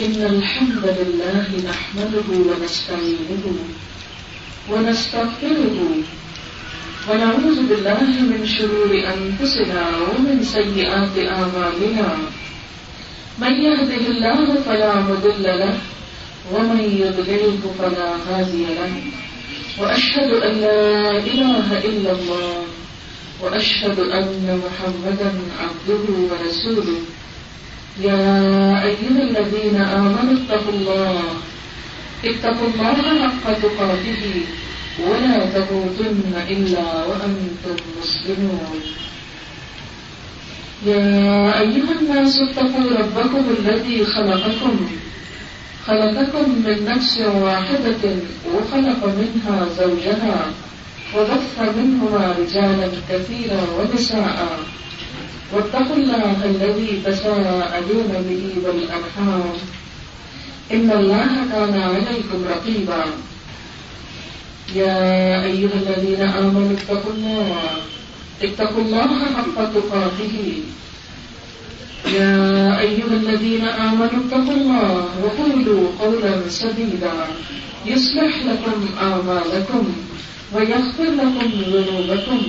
إن الحمد لله نحمده ونستعينه ونستغفره ونعوذ بالله من شرور أنفسنا ومن سيئات أعمالنا. من يهده الله فلا مضل له، ومن يضلله فلا هادي له. وأشهد أن لا إله إلا الله، وأشهد أن محمدا عبده ورسوله. يا أيها الذين آمنوا اتقوا الله اتقوا الله حق تقاته ولا تموتن إلا وأنتم مسلمون. يا أيها الناس اتقوا ربكم الذي خلقكم. خلقكم من نفس واحدة وخلق منها زوجها وبث منهما رجالا كثيرا ونساء. واتقوا الله الذي تساءلون به والأرحام. إن الله كان عليكم رقيبا. يا أيها الذين آمنوا اتقوا الله. اتقوا الله حق تقاته. يا أيها الذين آمنوا اتقوا الله وقولوا قولا سديدا. يصلح لكم أعمالكم ويغفر لكم ذنوبكم.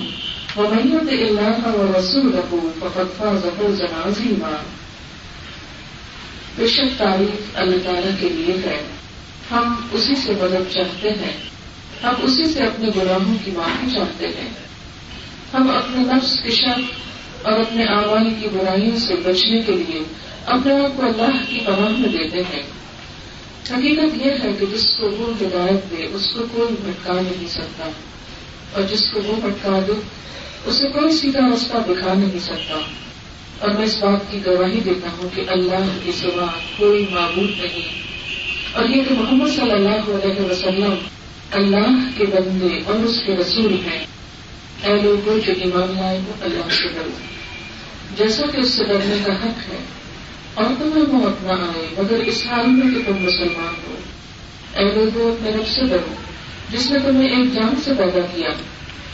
ومن يطع الله ورسوله فقد فاز فوزا عظيما۔ بے شک تعریف اللہ تعالیٰ کے لیے ہے۔ ہم اسی سے مدد چاہتے ہیں۔ ہم اسی سے اپنے گناہوں کی معافی چاہتے ہیں۔ ہم اپنے نفس کے شک اور اپنے اعمال کی برائیوں سے بچنے کے لیے اپنے آپ کو اللہ کی پناہ میں دیتے ہیں۔ حقیقت یہ ہے کہ جس کو وہ ہدایت دے، اس کو کوئی بھٹکا نہیں سکتا۔ اور جس کو وہ بھٹکا دے اسے کوئی سیدھا راستہ دکھا نہیں سکتا؟ اور میں اس بات کی گواہی دیتا ہوں کہ اللہ کی سوا کوئی معبود نہیں۔ اور یہ کہ محمد صلی اللہ علیہ وسلم اللہ کے بندے اور اس کے رسول ہیں۔ اے لوگوں، جو ایمان لائے وہ اللہ سے ڈرو۔ جیسا کہ اس سے ڈرنے کا حق ہے۔ اور تمہیں موت نہ آئے، مگر اس حال میں کہ تم مسلمان ہو۔ اے لوگوں، اپنے رب سے ڈرو، جس نے تمہیں ایک جان سے پیدا کیا۔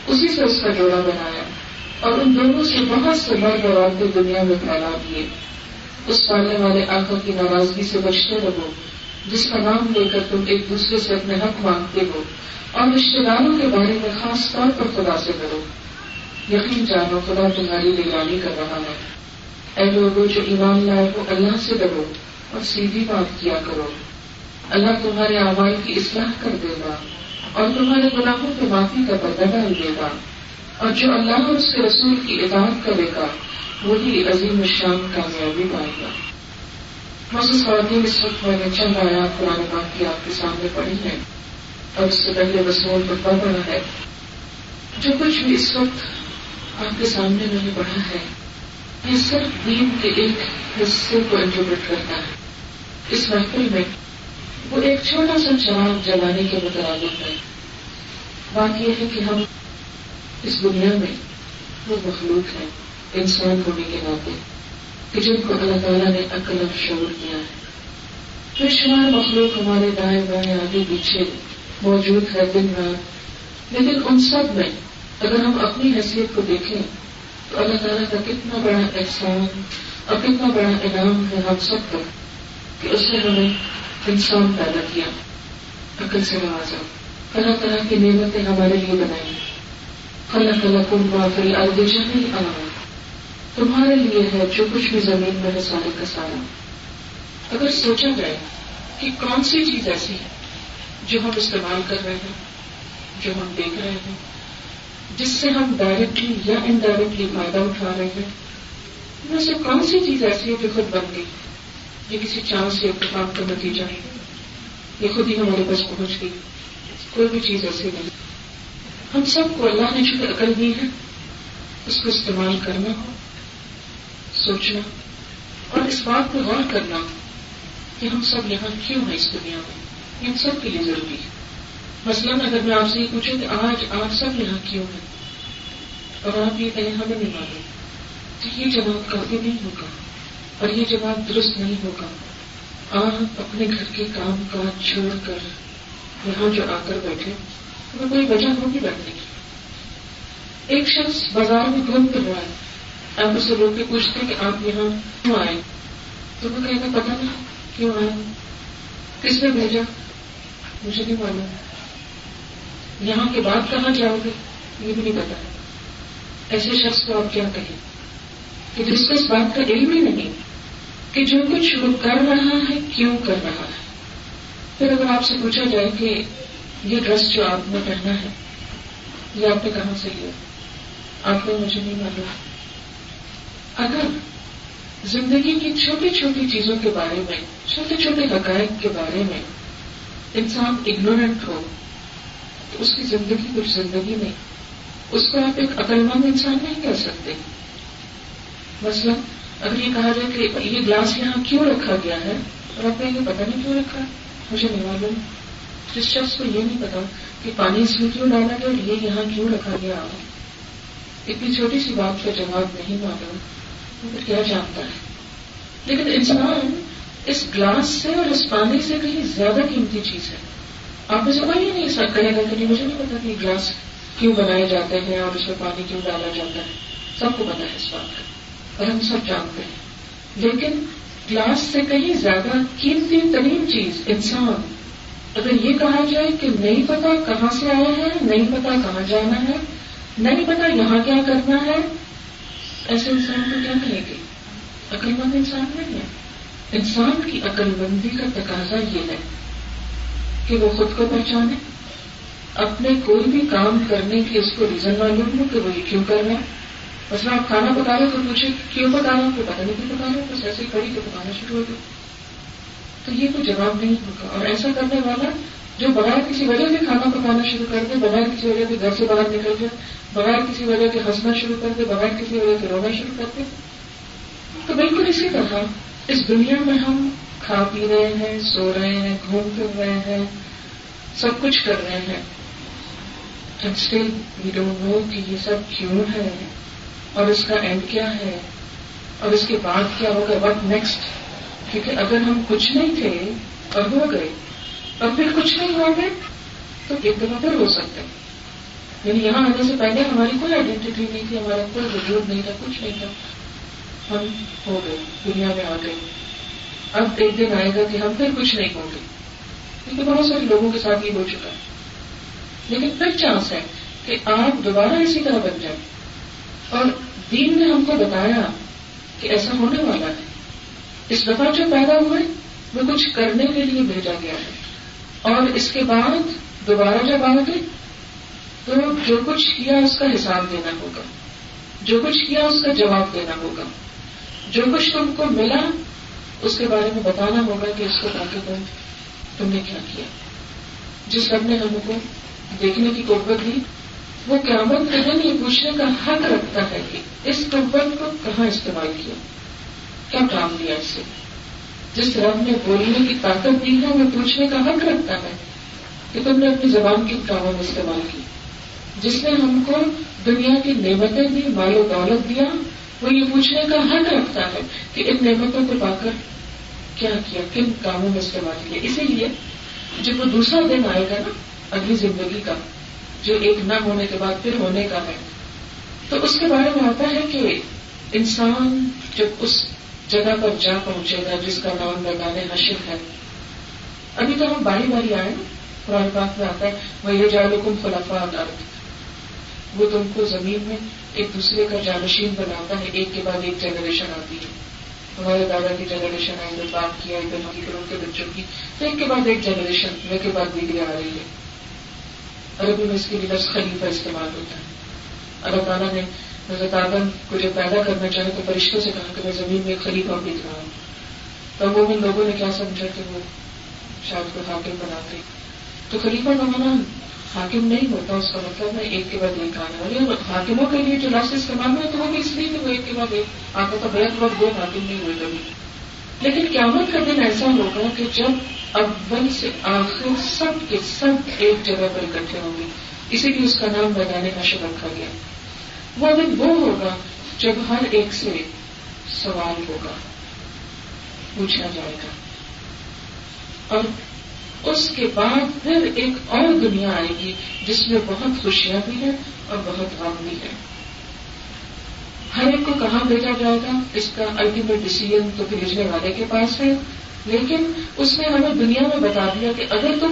اسی سے اس کا جوڑا بنایا اور ان دونوں سے بہت سے مرد اور عورتیں دنیا میں پھیلا دیے۔ اس پالنے والے آنکھوں کی ناراضگی سے بچتے رہو۔ جس کا نام لے کر تم ایک دوسرے سے اپنے حق مانگتے ہو اور رشتے داروں کے بارے میں خاص طور پر خدا سے کرو یقین جانو خدا تمہاری نگرانی کر رہا ہے۔ اے لوگوں، جو ایمان لائے ہو اللہ سے ڈرو اور سیدھی بات کیا کرو۔ اللہ تمہارے اعمال کی اصلاح کر دے گا۔ اور تمہارے گناہوں کے معافی کا بدلہ ڈال دے گا۔ اور جو اللہ اور اس کے رسول کی اطاعت کرے گا، وہی عظیم الشان کامیابی پائے گا۔ محسوس خواتین اس وقت میں نے چند آیات قرآن پاک کی آپ کے سامنے پڑھی ہے اور اس سے پہلے رسول پتہ پڑا ہے۔ جو کچھ بھی اس وقت آپ کے سامنے میں نے پڑھا ہے، یہ صرف دین کے ایک حصے کو انٹرپریٹ کرتا ہے۔ اس محفل میں وہ ایک چھوٹا سا چراغ جلانے کے مترادف ہے۔ بات یہ ہے کہ ہم اس دنیا میں وہ مخلوق ہے انسان ہونے کے ناطے، کہ جن کو اللہ تعالیٰ نے عقل اور شعور کیا ہے۔ پھر شمار مخلوق ہمارے دائیں بائیں آگے پیچھے موجود ہے دن رات، لیکن ان سب میں اگر ہم اپنی حیثیت کو دیکھیں، تو اللہ تعالیٰ کا کتنا بڑا احسان اور کتنا بڑا انعام ہے ہم سب کا کہ اس نے ہمیں انسان پیدا کیا، عقل سے نوازا۔ طرح طرح کی نعمتیں ہمارے لیے بنائی خلق لکم ما فی الارض جمیعا تمہارے لیے ہے جو کچھ بھی زمین میں ہے سارے کا سارا۔ اگر سوچا جائے کہ کون سی چیز ایسی ہے جو ہم استعمال کر رہے ہیں، جو ہم دیکھ رہے ہیں، جس سے ہم ڈائریکٹلی یا انڈائریکٹلی فائدہ اٹھا رہے ہیں ویسے کون سی چیز ایسی ہے جو خود بن گئی؟ یہ کسی چانس سے اتفاق کا نتیجہ ہے۔ یہ خود ہی ہمارے پاس پہنچ گئی۔ کوئی بھی چیز ایسی نہیں۔ ہم سب کو اللہ نے جو عقل دی ہے۔ اس کو استعمال کرنا ہو، سوچنا، اور اس بات پہ غور کرنا کہ ہم سب یہاں کیوں ہیں اس دنیا میں؟ یہ ہم سب کے لیے ضروری ہے۔ مثلاً اگر میں آپ سے یہ پوچھوں کہ آج آپ سب یہاں کیوں ہیں؟ اور آپ یہ کہیں ہمیں نہیں معلوم۔ تو یہ جواب کافی نہیں ہوگا، اور یہ جواب درست نہیں ہوگا۔ آپ اپنے گھر کے کام کاج چھوڑ کر یہاں جو آ کر بیٹھے ہمیں کوئی وجہ ہوگی بیٹھنے کی؟ ایک شخص بازار میں گھوم پھر رہا ہے آپ اسے روک کے پوچھتے کہ آپ یہاں کیوں آئے؟ تو وہ کہنا پتا نہیں کیوں آیا کس نے بھیجا؟ مجھے نہیں معلوم۔ یہاں کے بعد کہاں جاؤ گے؟ یہ بھی نہیں پتا ایسے شخص کو آپ کیا کہیں؟ کہ جس کو اس بات کا علم ہی نہیں، کہ جو کچھ وہ کر رہا ہے، کیوں کر رہا ہے؟ پھر اگر آپ سے پوچھا جائے کہ یہ ڈریس جو آپ نے پہنا ہے، یہ آپ نے کہاں سے لیا؟ آپ کو مجھے نہیں معلوم۔ اگر زندگی کی چھوٹی چھوٹی چیزوں کے بارے میں چھوٹے چھوٹے حقائق کے بارے میں انسان اگنورینٹ ہو، تو اس کی زندگی کچھ زندگی نہیں۔ اس کو آپ ایک عقل مند انسان نہیں کہہ سکتے۔ مثلا اگر یہ کہا جائے کہ یہ گلاس یہاں کیوں رکھا گیا ہے اور آپ نے یہ پتا نہیں کیوں رکھا؟ مجھے نہیں معلوم۔ جس شخص کو یہ نہیں پتا کہ پانی اس میں کیوں ڈالا گیا اور یہ یہاں کیوں رکھا گیا؟ اتنی چھوٹی سی بات کا جواب نہیں معلوم تو پھر کیا جانتا ہے۔ لیکن انسان اس گلاس سے اور اس پانی سے کہیں زیادہ قیمتی چیز ہے۔ آپ مجھے کوئی ہی نہیں سر کہے گا کہ نہیں، مجھے نہیں پتا کہ گلاس کیوں بنائے جاتے ہیں اور اس میں پانی کیوں ڈالا جاتا ہے۔ سب کو پتا ہے اس بات کا، اور ہم سب جانتے ہیں۔ لیکن گلاس سے کہیں زیادہ قیمتی ترین چیز انسان۔ اگر یہ کہا جائے کہ نہیں پتا کہاں سے آیا ہے، نہیں پتا کہاں جانا ہے، نہیں پتا یہاں کیا کرنا ہے، ایسے انسان کو کیا کہے گی؟ عقل مند انسان نہیں ہے۔ انسان کی عقل مندی کا تقاضا یہ ہے کہ وہ خود کو پہچانے، اپنے کوئی بھی کام کرنے کی اس کو ریزن معلوم ہو کہ وہ یہ کیوں کر رہا ہے۔ بس میں آپ کھانا پکا رہے تو پوچھے کیوں پکا رہا ہوں پتا نہیں کیوں پکا رہا ہوں بس ایسے کھڑی کے پکانا شروع ہو گیا تو یہ کوئی جواب نہیں ہوگا۔ اور ایسا کرنے والا جو بغیر کسی وجہ سے کھانا پکانا شروع کر دے، بغیر کسی وجہ سے گھر سے باہر نکل جائے، بغیر کسی وجہ کے ہنسنا شروع کر دے، بغیر کسی وجہ سے رونا شروع کر دے۔ تو بالکل اسی طرح اس دنیا میں ہم کھا پی رہے ہیں، سو رہے ہیں، گھوم پھر رہے ہیں، سب کچھ کر رہے ہیں۔ اسٹل وی ڈونٹ نو کہ یہ سب کیوں ہے۔ اور اس کا اینڈ کیا ہے؟ اور اس کے بعد کیا ہوگا؟ وٹ نیکسٹ کیونکہ اگر ہم کچھ نہیں تھے اور ہو گئے، اور پھر کچھ نہیں ہو گئے، تو ایک دفعہ پھر ہو سکتے یعنی یہاں آنے سے پہلے ہماری کوئی آئیڈینٹی نہیں تھی، ہمارا کوئی وجود نہیں تھا، کچھ نہیں تھا۔ ہم ہو گئے، دنیا میں آ گئے۔ اب ایک دن آئے گا کہ ہم پھر کچھ نہیں ہوں گے۔ کیونکہ بہت سارے لوگوں کے ساتھ یہ ہو چکا ہے۔ لیکن پھر چانس ہے کہ آپ دوبارہ اسی طرح بن جائیں۔ اور دین نے ہم کو بتایا کہ ایسا ہونے والا ہے۔ اس دفعہ جو پیدا ہوئے، وہ کچھ کرنے کے لیے بھیجا گیا ہے۔ اور اس کے بعد دوبارہ جب آؤ گے، تو جو کچھ کیا اس کا حساب دینا ہوگا، جو کچھ کیا اس کا جواب دینا ہوگا، جو کچھ تم کو ملا، اس کے بارے میں بتانا ہوگا کہ اس کو تاکہ تم تم نے کیا کیا۔ جس رب نے ہم کو دیکھنے کی قوت دی وہ قیامت کے دن یہ پوچھنے کا حق رکھتا ہے کہ اس قوت کو کہاں استعمال کیا؟ کیا کام دیا اس سے جس رب نے بولنے کی طاقت دی ہے، وہ پوچھنے کا حق رکھتا ہے کہ تم نے اپنی زبان کی کاموں میں استعمال کی جس نے ہم کو دنیا کی نعمتیں دی، مال و دولت دیا، وہ یہ پوچھنے کا حق رکھتا ہے کہ ان نعمتوں کو پا کر کیا کیا، کن کاموں میں استعمال کیا۔ اسی لیے جب وہ دوسرا دن آئے گا نا، اگلی زندگی کا جو ایک نہ ہونے کے بعد پھر ہونے کا ہے۔ تو اس کے بارے میں آتا ہے کہ انسان جب اس جگہ پر جا پہنچے گا جس کا نام میدان حشر ہے۔ ابھی تو ہم باری باری آئے قرآن پاک میں آتا ہے وہ یہ جالکم خلافا عدالت وہ تم کو زمین میں ایک دوسرے کا جانشین بناتا ہے۔ ایک کے بعد ایک جنریشن آتی ہے۔ ہمارے دادا کی جنریشن آئی نے بات کیا ادھر کی کروں کے بچوں کی۔ تو ایک کے بعد ایک جنریشن میں کے بعد دیگری آ رہی ہے۔ عربی میں اس کے لیے لفظ خلیفہ استعمال ہوتا ہے۔ اللہ تعالیٰ نے حضرت آدم کو جب پیدا کرنا چاہے تو فرشتوں سے کہا کہ میں زمین میں خلیفہ بیچ رہا ہوں تب وہ ان لوگوں نے کیا سمجھا کہ وہ شاید کو حاکم بناتے۔ تو خلیفہ کا حاکم نہیں ہوتا، اس کا مطلب ہے ایک کے بعد ایک آنے والے حاکموں کے لیے جو لفظ استعمال ہوئے تو وہ بھی اس لیے کہ وہ ایک کے بعد ایک آتا تھا بیت وقت دو حاکم نہیں ہوئے کبھی۔ لیکن قیامت کا دن ایسا ہوگا کہ جب اول سے آخر سب کے سب ایک جگہ پر اکٹھے ہوں گے، اسی لیے اس کا نام میدان کا شب رکھا گیا۔ وہ دن وہ ہوگا جب ہر ایک سے سوال ہوگا، پوچھا جائے گا۔ اور اس کے بعد پھر ایک اور دنیا آئے گی جس میں بہت خوشیاں بھی ہیں اور بہت غم بھی ہے ہر ایک کو کہاں بھیجا جائے گا؟ اس کا الٹیمیٹ ڈسیزن تو بھیجنے والے کے پاس ہے۔ لیکن اس نے ہمیں دنیا میں بتا دیا کہ اگر تم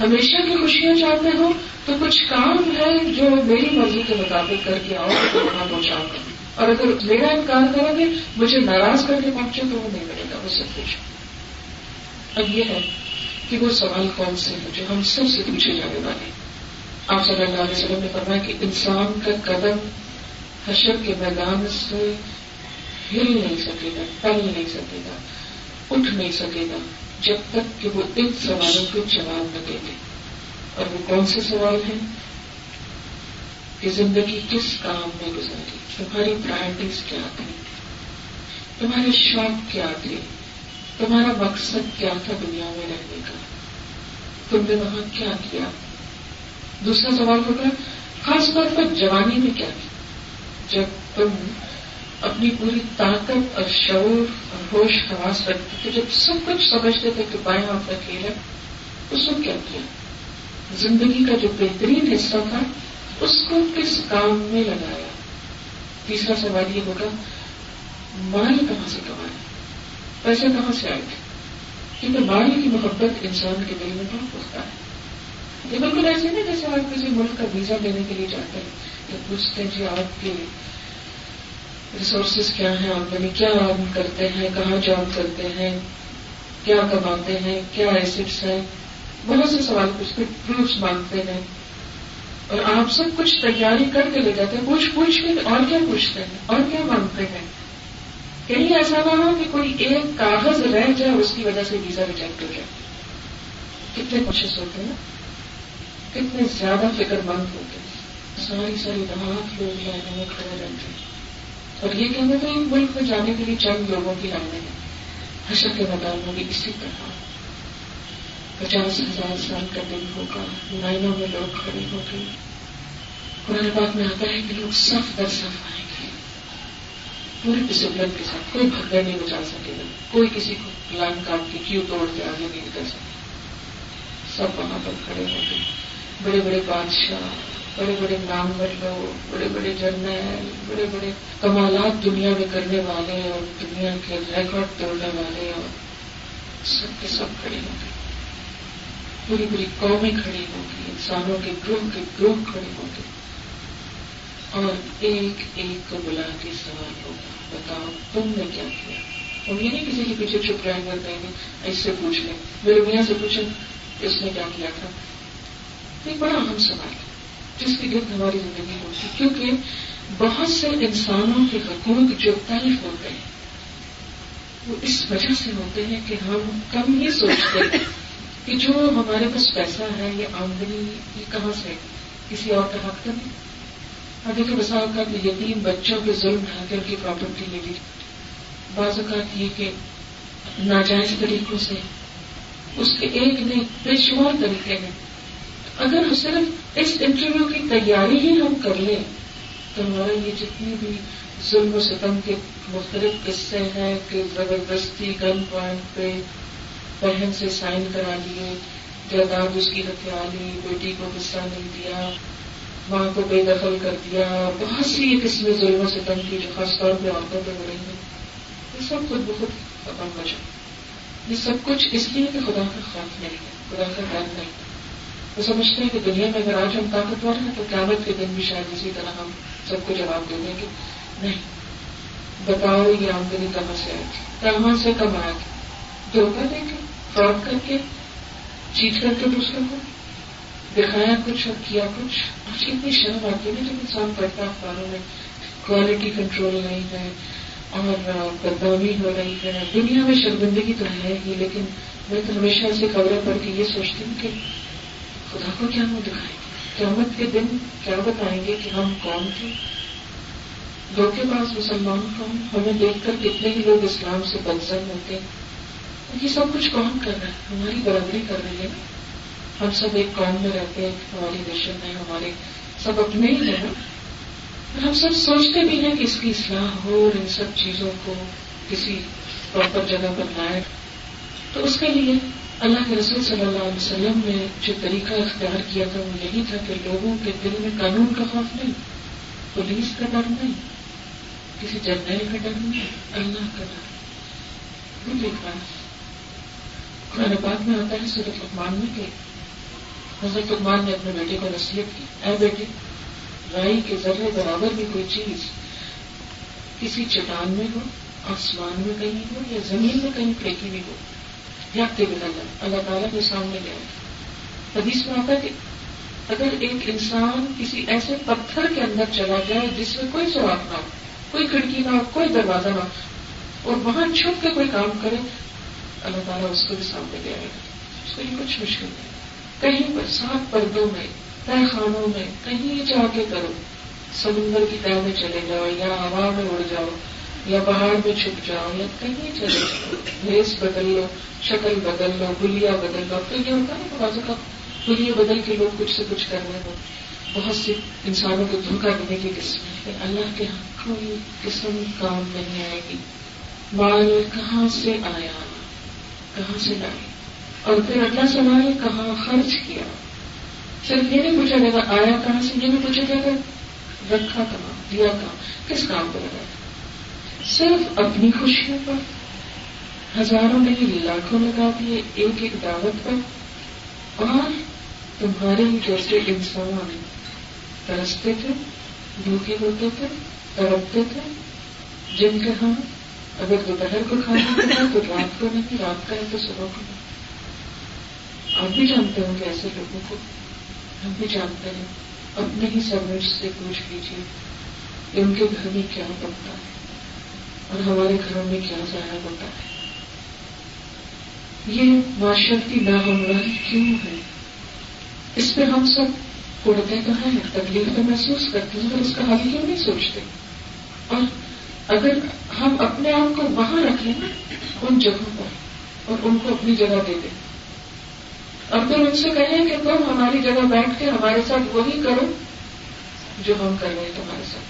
ہمیشہ کی خوشیاں چاہتے ہو، تو کچھ کام ہے جو میری مرضی کے مطابق کر کے آؤ تو وہاں پہنچاؤ۔ گا اور اگر میرا انکار کرو گے، مجھے ناراض کر کے پہنچے تو وہ نہیں ملے گا، وہ سب کچھ۔ اب یہ ہے کہ وہ سوال کون سے ہیں جو ہم سب سے پوچھے جانے والے آپ صلی اللہ علیہ وسلم نے فرمایا کہ انسان کا قدم حشر کے میدان سے ہل نہیں سکے گا ٹل نہیں سکے گا، اٹھ نہیں سکے گا، جب تک کہ وہ ان سوالوں کو جواب نہ دے دے۔ اور وہ کون سے سوال ہیں؟ کہ زندگی کس کام میں گزاری تمہاری پرائرٹیز کیا تھی تمہارے شوق کیا تھے؟ تمہارا مقصد کیا تھا دنیا میں رہنے کا؟ تم نے وہاں کیا کیا؟ دوسرا سوال ہوگا، خاص طور پر جوانی میں کیا کیا جب تم اپنی پوری طاقت اور شعور اور ہوش حواس رکھتے تھے، جب سب کچھ سمجھتے تھے کہ بائیں آپ کا کھیل ہے اس کو کیا کیا؟ زندگی کا جو بہترین حصہ تھا، اس کو کس کام میں لگایا؟ تیسرا سوال یہ ہوگا، مال کہاں سے کمایا پیسے کہاں سے آئے تھے؟ کیونکہ مال کی محبت انسان کے دل میں بہت ہوتا ہے۔ یہ بالکل ایسے نہیں جیسے آپ کسی ملک کا ویزا دینے کے لیے جاتے ہیں پوچھتے ہیں جی آپ کے ریسورسز کیا ہیں؟ آمدنی یعنی کیا آرن کرتے ہیں؟ کہاں جاب کرتے ہیں؟ کیا کماتے ہیں؟ کیا ایسٹس ہیں؟ بہت سے سوال پوچھتے پروفس مانگتے ہیں۔ اور آپ سب کچھ تیاری کر کے لے جاتے ہیں۔ پوچھ پوچھ کے اور کیا پوچھتے ہیں؟ اور کیا مانگتے ہیں؟ کہیں ایسا نہ ہو کہ کوئی ایک کاغذ رہ جائے، اس کی وجہ سے ویزا ریجیکٹ ہو جائے۔ کتنے کوشش ہوتے ہیں؟ کتنے زیادہ فکر مند ہوتے ہیں۔ ساری ساری لاکھ لوگ لائنوں میں کھڑے رہتے ہیں اور یہ کہنا تھا ان ملک میں جانے کے لیے چند لوگوں کی لائنیں ہیں حشر کے میدان میں بھی اسی طرح۔ پچاس ہزار سال کا دن ہوگا، لائنوں میں لوگ کھڑے ہو گئے۔ قرآن پاک میں آتا ہے کہ لوگ صف در صف آئیں گے پوری ڈسپلن کے ساتھ کوئی بھگدڑ نہیں بچا سکے گا۔ کوئی کسی کو لائن کاٹ کے کیوں توڑ کے آگے نہیں نکل سکے سب وہاں پر کھڑے ہو گئے۔ بڑے بڑے بادشاہ بڑے بڑے نامور لوگ بڑے بڑے جرنیل بڑے بڑے کمالات دنیا میں کرنے والے اور دنیا کے ریکارڈ توڑنے والے اور سب کے سب کھڑے ہو گئے پوری پوری قومیں کھڑی ہوگی انسانوں کے گروہ کے گروہ کھڑے ہوں گے۔ اور ایک ایک کو بلا کے سوال ہوگا، بتاؤ تم نے کیا کیا؟ ہم یہ نہیں کسی کے پیچھے چھپ رہے کر دیں گے، ایسے پوچھ لیں۔ میرے میاں سے پوچھیں، اس نے کیا کیا تھا؟ ایک بڑا اہم سوال ہے۔ جس کے گرد ہماری زندگی ہوتی کیونکہ بہت سے انسانوں کے حقوق جو تلف ہوتے ہیں، وہ اس وجہ سے ہوتے ہیں کہ ہم کم یہ سوچتے ہیں کہ جو ہمارے پاس پیسہ ہے، یہ آمدنی یہ کہاں سے کسی اور کا حق تو نہیں۔ اور دیکھیں بسا اوقات یتیم بچوں کے ظلم ڈھا کے ان کی پراپرٹی لے لی۔ بعض اوقات یہ کہ ناجائز طریقوں سے اس کے ایک نہیں بے شمار طریقے ہیں۔ اگر صرف اس انٹرویو کی تیاری ہی ہم کر لیں، تو ہمارا یہ جتنی بھی ظلم و ستم کے مختلف قصے ہیں کہ زبردستی گن پوائنٹ پہ بہن سے سائن کرا لیے، جائیداد اس کی ہتھیار لی، بیٹی کو حصہ نہیں دیا، ماں کو بے دخل کر دیا، بہت سی یہ قسمیں ظلم سے تنگ کی جو خاص طور پہ عورتوں پہ ہو رہی ہیں۔ یہ سب خود بخود ختم ہو جائے یہ سب کچھ اس لیے کہ خدا کا خوف نہیں ہے، خدا کا ڈر نہیں ہے۔ وہ سمجھتے ہیں کہ دنیا میں اگر آج ہم طاقتور ہیں تو قیامت کے دن بھی شاید اسی طرح ہم سب کو جواب دے دیں گے۔ نہیں۔ بتاؤ یہ آمدنی کہاں سے آئی تھی؟ کہاں سے کم آیا تھا دھوکہ دے کے، فراڈ کر کے چیٹ کر کے دوسروں کو؟ دکھایا کچھ اور کیا کچھ؟ آج اتنی شرم آتی ہے جب انسان پڑھتا اخباروں میں کوالٹی کنٹرول نہیں ہے اور بدنامی ہو رہی ہے۔ دنیا میں شرمندگی تو ہے ہی، لیکن میں تو ہمیشہ ایسی خبریں پڑھ کے یہ سوچتی ہوں کہ خدا کو کیا منہ دکھائیں گے قیامت کے دن کیا بتائیں گے کہ ہم کون تھے؟ کے پاس مسلمان کون؟ ہمیں دیکھ کر کتنے ہی لوگ اسلام سے بدزن ہوتے ہیں۔ یہ سب کچھ کون کر رہا ہے؟ ہماری برابری کر رہی ہے ہم سب ایک قوم میں رہتے ہیں ہماری نیشن ہے ہمارے سب اپنے ہی ہیں اور ہم سب سوچتے بھی ہیں کہ اس کی اصلاح ہو اور ان سب چیزوں کو کسی پراپر جگہ پر لائے۔ تو اس کے لیے اللہ کے رسول صلی اللہ علیہ وسلم نے جو طریقہ اختیار کیا تھا وہ یہی تھا کہ لوگوں کے دل میں قانون کا خوف نہیں، پولیس کا ڈر نہیں، کسی جرنیل کا ڈر نہیں، اللہ کا ڈر۔ قرآن پاک میں آتا ہے صرف لکمان میں کہ حضرت لکمان نے اپنے بیٹے کو نصیحت کی، اے بیٹے، رائی کے ذرے برابر بھی کوئی چیز کسی چٹان میں ہو، آسمان میں کہیں ہو یا زمین میں کہیں پھینکی بھی ہو یا بنا اللہ تعالیٰ کے سامنے لے حدیث میں آتا ہے کہ اگر ایک انسان کسی ایسے پتھر کے اندر چلا جائے جس میں کوئی سوراخ نہ ہو، کوئی کھڑکی نہ ہو، کوئی دروازہ نہ ہو، اور وہاں چھپ کے کوئی کام کرے، اللہ تعالیٰ اس کو بھی سامنے لے آئے۔ گا اس کے لیے کچھ مشکل نہیں۔ کہیں پر سات پردوں میں، تہ خانوں میں، کہیں جا کے کرو، سمندر کی تہ میں چلے جاؤ یا ہوا میں اڑ جاؤ۔ یا پہاڑ میں چھپ جاؤ یا کہیں چلے جاؤ، بھیس بدل لو شکل بدل لو گلیا بدل لو تو یہ ہوتا ہے بازو کا گلیاں بدل کے لوگ کچھ سے کچھ کرنے ہو بہت سی انسانوں کو دھوکہ دینے کی قسم ہے اللہ کے ہاں کوئی قسم کام نہیں آئے گی۔ مال کہاں سے آیا؟ کہاں سے لائے؟ اور پھر اللہ سوال کہاں خرچ کیا؟ صرف یہ نہیں پوچھا جائے گا آیا کہاں سے؟ یہ نہیں پوچھا جائے گا رکھا کہاں، دیا کہاں، کس کام پہ لگا صرف اپنی خوشیوں پر ہزاروں نہیں، لاکھوں لگا دیے ایک ایک دعوت پر، اور تمہارے ہی جیسے انسان ترستے تھے، بھوکے ہوتے تھے، تڑپتے تھے، جن کے ہم اگر دوپہر کو کھانا پڑا تو رات کو نہیں، رات کا ہے تو صبح کو نہیں آپ بھی جانتے ہوں گے ایسے لوگوں کو، ہم بھی جانتے ہیں۔ اپنے ہی سروس سے پوچھ لیجیے کہ ان کے گھر میں کیا بنتا ہے۔ اور ہمارے گھروں میں کیا ضائع ہوتا ہے؟ یہ معاشرتی ناہمواری کیوں ہے؟ اس پہ ہم سب اڑتے تو ہیں، تکلیف تو محسوس کرتے ہیں اور اس کا حل کیوں نہیں سوچتے؟ اور اگر ہم اپنے آپ کو وہاں رکھیں نا، ان جگہوں پر، اور ان کو اپنی جگہ دے دیں۔ اور پھر ان سے کہیں کہ تم ہماری جگہ بیٹھ کے ہمارے ساتھ وہی کرو جو ہم کر رہے ہیں تمہارے ساتھ۔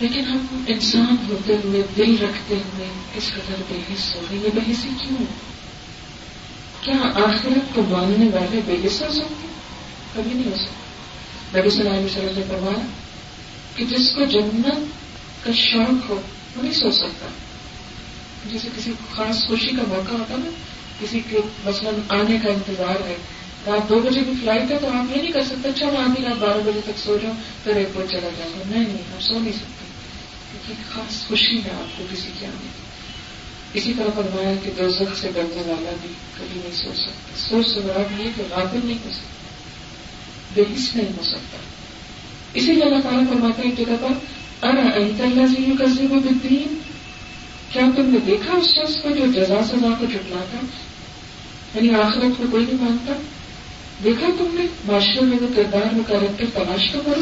لیکن ہم انسان ہوتے ہوئے دل رکھتے ہوئے اس قدر بے حص ہو گئے، یہ بحثی کیوں؟ کیا آخرت کو ماننے والے بے حص ہو سکتے؟ کبھی نہیں ہو سکتے۔ نبی صلی اللہ علیہ وسلم نے فرمایا کہ جس کو جنت کا شوق ہو، وہ نہیں سو سکتا۔ جیسے کسی خاص خوشی کا موقع ہوتا نا، کسی کے مثلاً آنے کا انتظار ہے، رات دو بجے کی فلائٹ ہے تو آپ یہ نہیں کر سکتے اچھا میں آدھی رات بارہ بجے تک سو جاؤں پھر ایک بار چلا جاؤں نہیں نہیں، آپ سو نہیں سکتے۔ کیونکہ خاص خوشی ہے آپ کو کسی کے آنے اسی طرح فرمایا کہ دو سے ڈرنے والا بھی کبھی نہیں سو سکتا۔ سوچ سے بڑا بھی ہے کہ غافل نہیں ہو سکتا۔ بے حص نہیں ہو سکتا۔ اسی لیے اللہ تعالیٰ فرماتے ہیں ایک جگہ پر ارا اللہ جی کسی کو بدین کیا تم نے دیکھا اس شخص کو جو جزا سزا کو جٹلاتا یعنی آخرت کو کوئی نہیں مانتا؟ دیکھا تم نے معاشرے میں وہ کردار میں کریکٹر تلاش تو کرو۔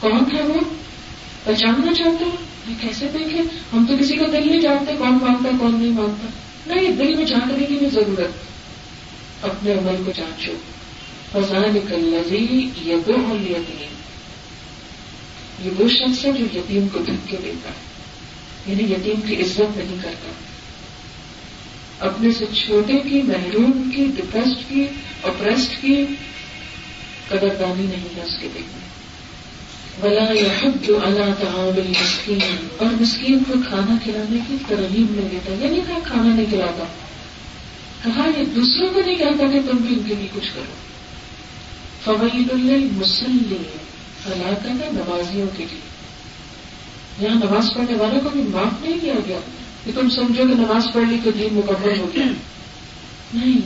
کون ہے وہ؟ پہچاننا چاہتے ہو کیسے دیکھیں؟ ہم تو کسی کا دل نہیں جانتے کون مانتا، کون نہیں مانتا۔ نہیں دل میں جاننے کی بھی ضرورت اپنے عمل کو جانچو۔ فضان کل یہ دو ہم یتیم یہ وہ شخص ہے جو یتیم کو دھکے دیتا ہے۔ یعنی یتیم کی عزت نہیں کرتا۔ اپنے سے چھوٹے کی، محروم کی ڈپریسڈ کی اپریسڈ کی قدردانی نہیں ہے اس کے دیکھنے بلا یا حد جو اللہ تعاون مسکین اور مسکین کو کھانا کھلانے کی ترغیب نہیں دیتا یعنی کہ کھانا نہیں کھلاتا۔ کہا یہ دوسروں کو نہیں کہتا کہ تم بھی ان کے لیے کچھ کرو۔ فوائد اللہ مسلم ہلاکت ہے نمازیوں کے لیے۔ یہاں نماز پڑھنے والوں کو بھی معاف نہیں کیا گیا کہ تم سمجھو کہ نماز پڑھ لی تو دین مکمل ہو گیا۔ نہیں،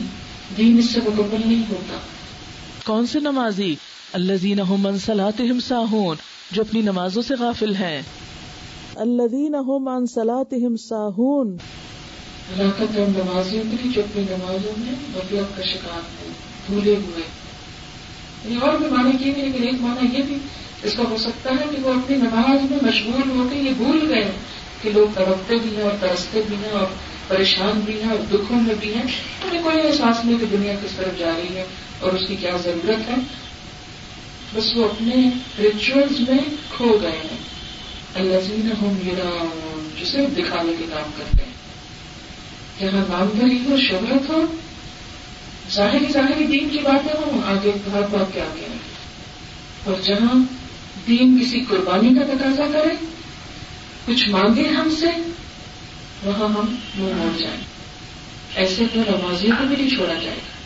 دین اس سے مکمل نہیں ہوتا۔ کون سے نمازی؟ اللہ زین منسلات ساہون جو اپنی نمازوں سے غافل ہیں۔ اللہ دین منسلات ساہون۔ ہلاکت ہے نمازیوں کے لیے جو اپنی نمازوں میں مطلب کا شکار ہیں بھولے ہوئے۔ یعنی اور بھی مانے کی نہیں لیکن ایک مانا یہ بھی اس کا ہو سکتا ہے کہ وہ اپنی نماز میں مشغول ہو کے یہ بھول گئے کہ لوگ تڑپتے بھی ہیں اور ترستے بھی ہیں اور پریشان بھی ہیں اور دکھوں میں بھی ہیں۔ انہیں کوئی احساس نہیں کہ دنیا کس طرف جا رہی ہے اور اس کی کیا ضرورت ہے۔ بس وہ اپنے ریچولس میں کھو گئے ہیں۔ اللہ زین ہوں میرا جسے دکھانے کے کام کرتے ہیں۔ جہاں نامدری ہو شہرت ہو۔ ظاہری ظاہری دین کی باتیں ہوں، آگے بھاگ بھاگ کے آگے اور جہاں دین کسی قربانی کا تقاضا کرے، کچھ مانگے ہم سے، وہاں ہم منہ موڑ جائیں۔ ایسے تو نمازیوں کو بھی نہیں چھوڑا جائے گا۔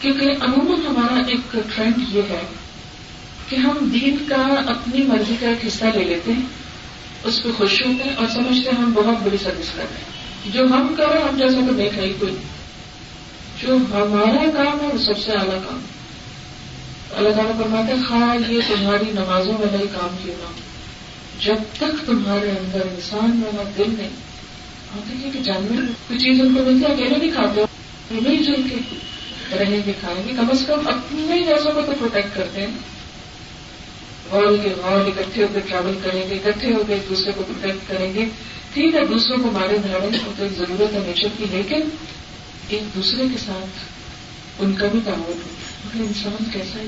کیونکہ عموماً ہمارا ایک ٹرینڈ یہ ہے کہ ہم دین کا اپنی مرضی کا ایک حصہ لے لیتے ہیں، اس پہ خوش ہوتے ہیں اور سمجھتے ہیں ہم بہت بڑی سروس کر رہے ہیں۔ جو ہم کر رہے ہیں ہم جیسا تو دیکھ رہی کوئی جو ہمارا کام ہے، وہ سب سے اعلیٰ کام ہے۔ اللہ تعالیٰ فرماتے ہیں، خواہ یہ تمہاری نمازوں میں نہیں کام کیوں نہ جب تک تمہارے اندر انسان والا دل نہیں آپ دیکھیے کہ جانور کوئی چیز ان کو ملتی ہے، اکیلے نہیں کھاتے مل جل کے رہیں گے، کھائیں گے۔ کم از کم اپنے جیسوں کو تو پروٹیکٹ کرتے ہیں۔ غور کے غور اکٹھے ہو کے ٹریول کریں گے، اکٹھے ہو کے ایک دوسرے کو پروٹیکٹ کریں گے۔ ٹھیک ہے، دوسروں کو مارے دھاڑیں تو ایک ضرورت ہے نیچر کی، لیکن ایک دوسرے کے ساتھ ان کا بھی تعاون ہوتا ہے مگر انسان کیسا ہے؟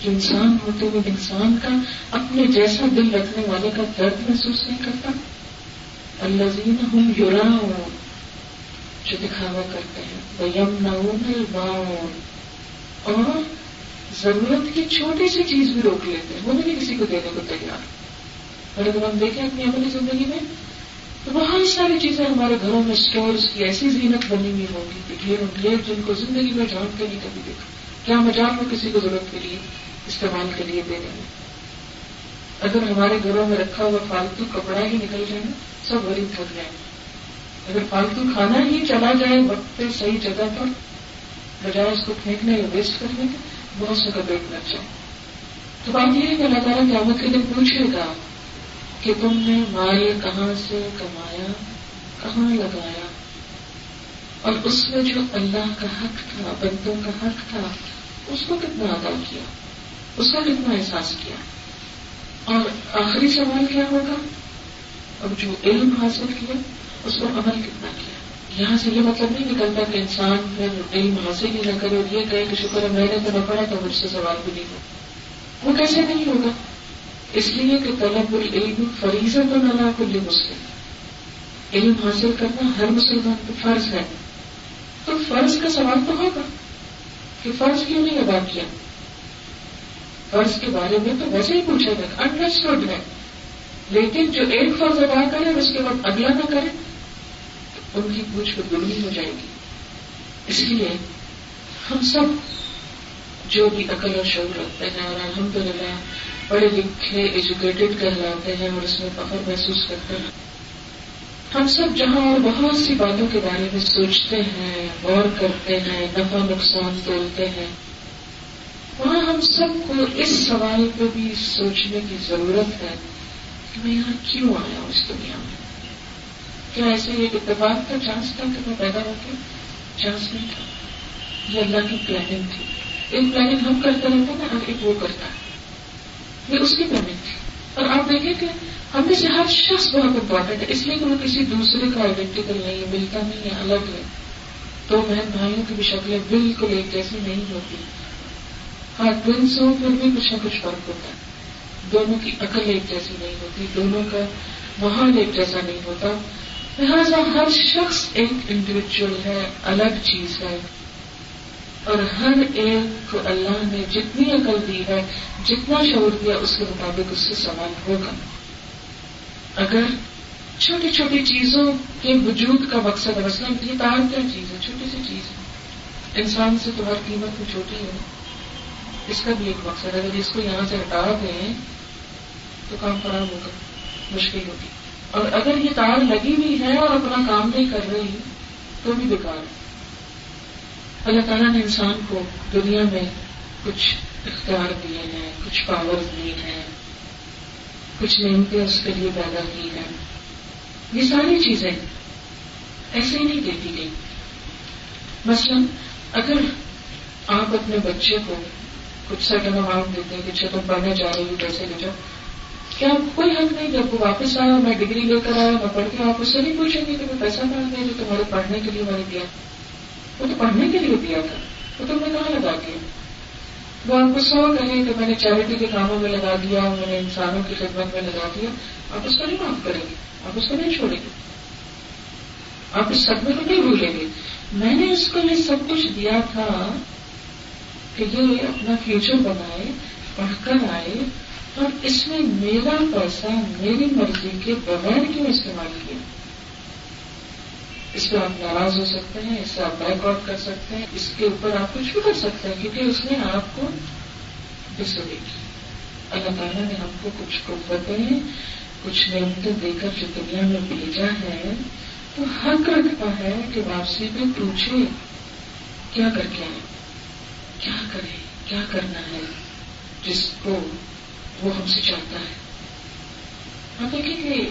جو انسان ہوتے ہوئے انسان کا اپنے جیسا دل رکھنے والے کا درد محسوس نہیں کرتا۔ اللہ زین ہوں یورا جو دکھاوا کرتے ہیں۔ وہ یم نہ اور ضرورت کی چھوٹی سی چیز بھی روک لیتے ہیں۔ وہ بھی کسی کو دینے کو تیار۔ اور اگر ہم دیکھیں اپنی عملی زندگی میں، تو بہت ساری چیزیں ہمارے گھروں میں اسٹورس کی ایسی زینت بنی ہوئی ہوگی کہ جن کو زندگی میں جانتے نہیں کبھی دیکھا۔ کیا مجال میں کسی کو ضرورت کے لیے استعمال کے لیے دے دیں اگر ہمارے گھروں میں رکھا ہوا فالتو کپڑا ہی نکل جائے گا سب غریب تھک جائیں۔ اگر فالتو کھانا ہی چلا جائے وقت پہ صحیح جگہ پر، بجائے اس کو پھینکنے یا ویسٹ کرنے کے۔ بہت سا کا بیٹ لگ تو بات یہ ہے کہ اللہ تعالیٰ قیامت کے دن پوچھے گا کہ تم نے مال کہاں سے کمایا، کہاں لگایا؟ اور اس میں جو اللہ کا حق تھا، بندوں کا حق تھا، اس کو کتنا ادا کیا؟ اس کا کتنا احساس کیا؟ اور آخری سوال کیا ہوگا؟ اور جو علم حاصل کیا، اس کو عمل کتنا کیا؟ یہاں سے یہ مطلب نہیں نکلتا کہ انسان پھر علم حاصل ہی نہ کرے اور یہ کہے کہ شکر ہے میں نے تو نہ پڑھا تو مجھ سے سوال بھی نہیں ہو۔ وہ کیسے نہیں ہوگا؟ اس لیے کہ طلب العلم فریضہ تو نہ کل مسلم۔ علم حاصل کرنا ہر مسلمان کو فرض ہے۔ تو فرض کا سوال تو ہوگا کہ فرض کیوں نہیں ادا کیا؟ فرض کے بارے میں تو ویسے ہی پوچھا گیا انڈرسٹوڈ ہے۔ لیکن جو ایک فرض ادا کرے، اس کے بعد اگلا نہ کرے ان کی پوچھ کو گڑی ہو جائے گی۔ اس لیے ہم سب جو بھی عقل اور شعور رکھتے ہیں اور الحمد للہ پڑھے لکھے ایجوکیٹڈ کہلاتے ہیں اور اس میں فخر محسوس کرتے ہیں، ہم سب جہاں اور بہت سی باتوں کے بارے میں سوچتے ہیں، غور کرتے ہیں، نفع نقصان تولتے ہیں، وہاں ہم سب کو اس سوال پہ بھی سوچنے کی ضرورت ہے کہ میں یہاں کیوں آیا ہوں اس دنیا میں؟ کیا ایسے ایک اتفاق کا چانس تھا کہ میں پیدا ہو کے چانس نہیں تھا یہ اللہ کی پلاننگ تھی۔ ایک پلاننگ ہم کرتے رہتے نا اور ایک وہ کرتا ہے۔ یہ اس کی پلاننگ تھی۔ اور آپ دیکھیں کہ ہم میں سے ہر شخص بہت امپورٹنٹ ہے۔ اس لیے کہ وہ کسی دوسرے کا آئیڈینٹیکل نہیں ہے، ملتا نہیں ہے، الگ ہے۔ تو بہن بھائیوں کی بھی شکلیں بالکل ایک جیسی نہیں ہوتی۔ ہاں ٹوینس ہو پھر بھی کچھ نہ کچھ فرق ہوتا ہے۔ دونوں کی عقل ایک جیسی نہیں ہوتی، دونوں کا ماحول ایک جیسا نہیں ہوتا۔ لہٰذا ہر شخص ایک انڈیویجل ہے، الگ چیز ہے۔ اور ہر ایک کو اللہ نے جتنی عقل دی ہے، جتنا شعور دیا، اس کے مطابق اس سے سوال ہوگا۔ اگر چھوٹی چھوٹی چیزوں کے وجود کا مقصد ہے مثلاً یہ تار کیا چیز ہے، چھوٹی سی چیز ہے۔ انسان سے تو ہر قیمت میں چھوٹی ہے۔ اس کا بھی ایک مقصد ہے۔ اگر اس کو یہاں سے ہٹا دیں، تو کام خراب ہوگا، مشکل ہوگی۔ اور اگر یہ تار لگی ہوئی ہے اور اپنا کام نہیں کر رہی، تو بھی بیکار ہے۔ اللہ تعالیٰ نے انسان کو دنیا میں کچھ اختیار دیے ہیں، کچھ پاور دیے ہیں، کچھ نعمتیں اس کے لیے پیدا کی ہیں۔ یہ ساری چیزیں ایسے ہی نہیں دیتی گئی۔ مثلا اگر آپ اپنے بچے کو کچھ سٹن اماؤنٹ دیتے ہیں کہ اچھا تم پڑھنے جا رہی ہو پیسے لے جاؤ۔ کیا کوئی حق نہیں؟ جب وہ واپس آیا، میں ڈگری لے کر آیا، میں پڑھ کے آپ اس سے نہیں پوچھیں گے کہ میں پیسہ پڑھ دیا جو تمہارے پڑھنے کے لیے میں نے دیا۔ وہ تو پڑھنے کے لیے دیا تھا۔ وہ تم نے کہاں لگا دیا وہ آپ کو سو کہیں کہ میں نے چیریٹی کے کاموں میں لگا دیا، میں نے انسانوں کی خدمت میں لگا دیا۔ آپ اس کو نہیں معاف کریں گے، آپ اس کو نہیں چھوڑیں گے۔ آپ اس صدمے کو نہیں بھولیں گے۔ میں نے اس کو یہ سب کچھ دیا تھا کہ یہ اپنا فیوچر بنائے، پڑھ کر آئے اور اس میں میرا پیسہ میری مرضی کے بغیر کیوں استعمال کیا؟ اس پہ آپ ناراض ہو سکتے ہیں، اس سے آپ بیک آؤٹ کر سکتے ہیں، اس کے اوپر آپ کچھ بھی کر سکتے ہیں، کیونکہ اس نے آپ کو ڈسوبے کی اللہ تعالیٰ نے ہم کو کچھ قوتیں کچھ نعمتیں دے کر جو دنیا میں بھیجا ہے، تو حق رکھتا ہے کہ واپسی میں پوچھے، کیا کر کے آئے؟ کیا کرے؟ کیا کرنا ہے؟ جس کو وہ ہم سے چاہتا ہے۔ ہم دیکھیں کہ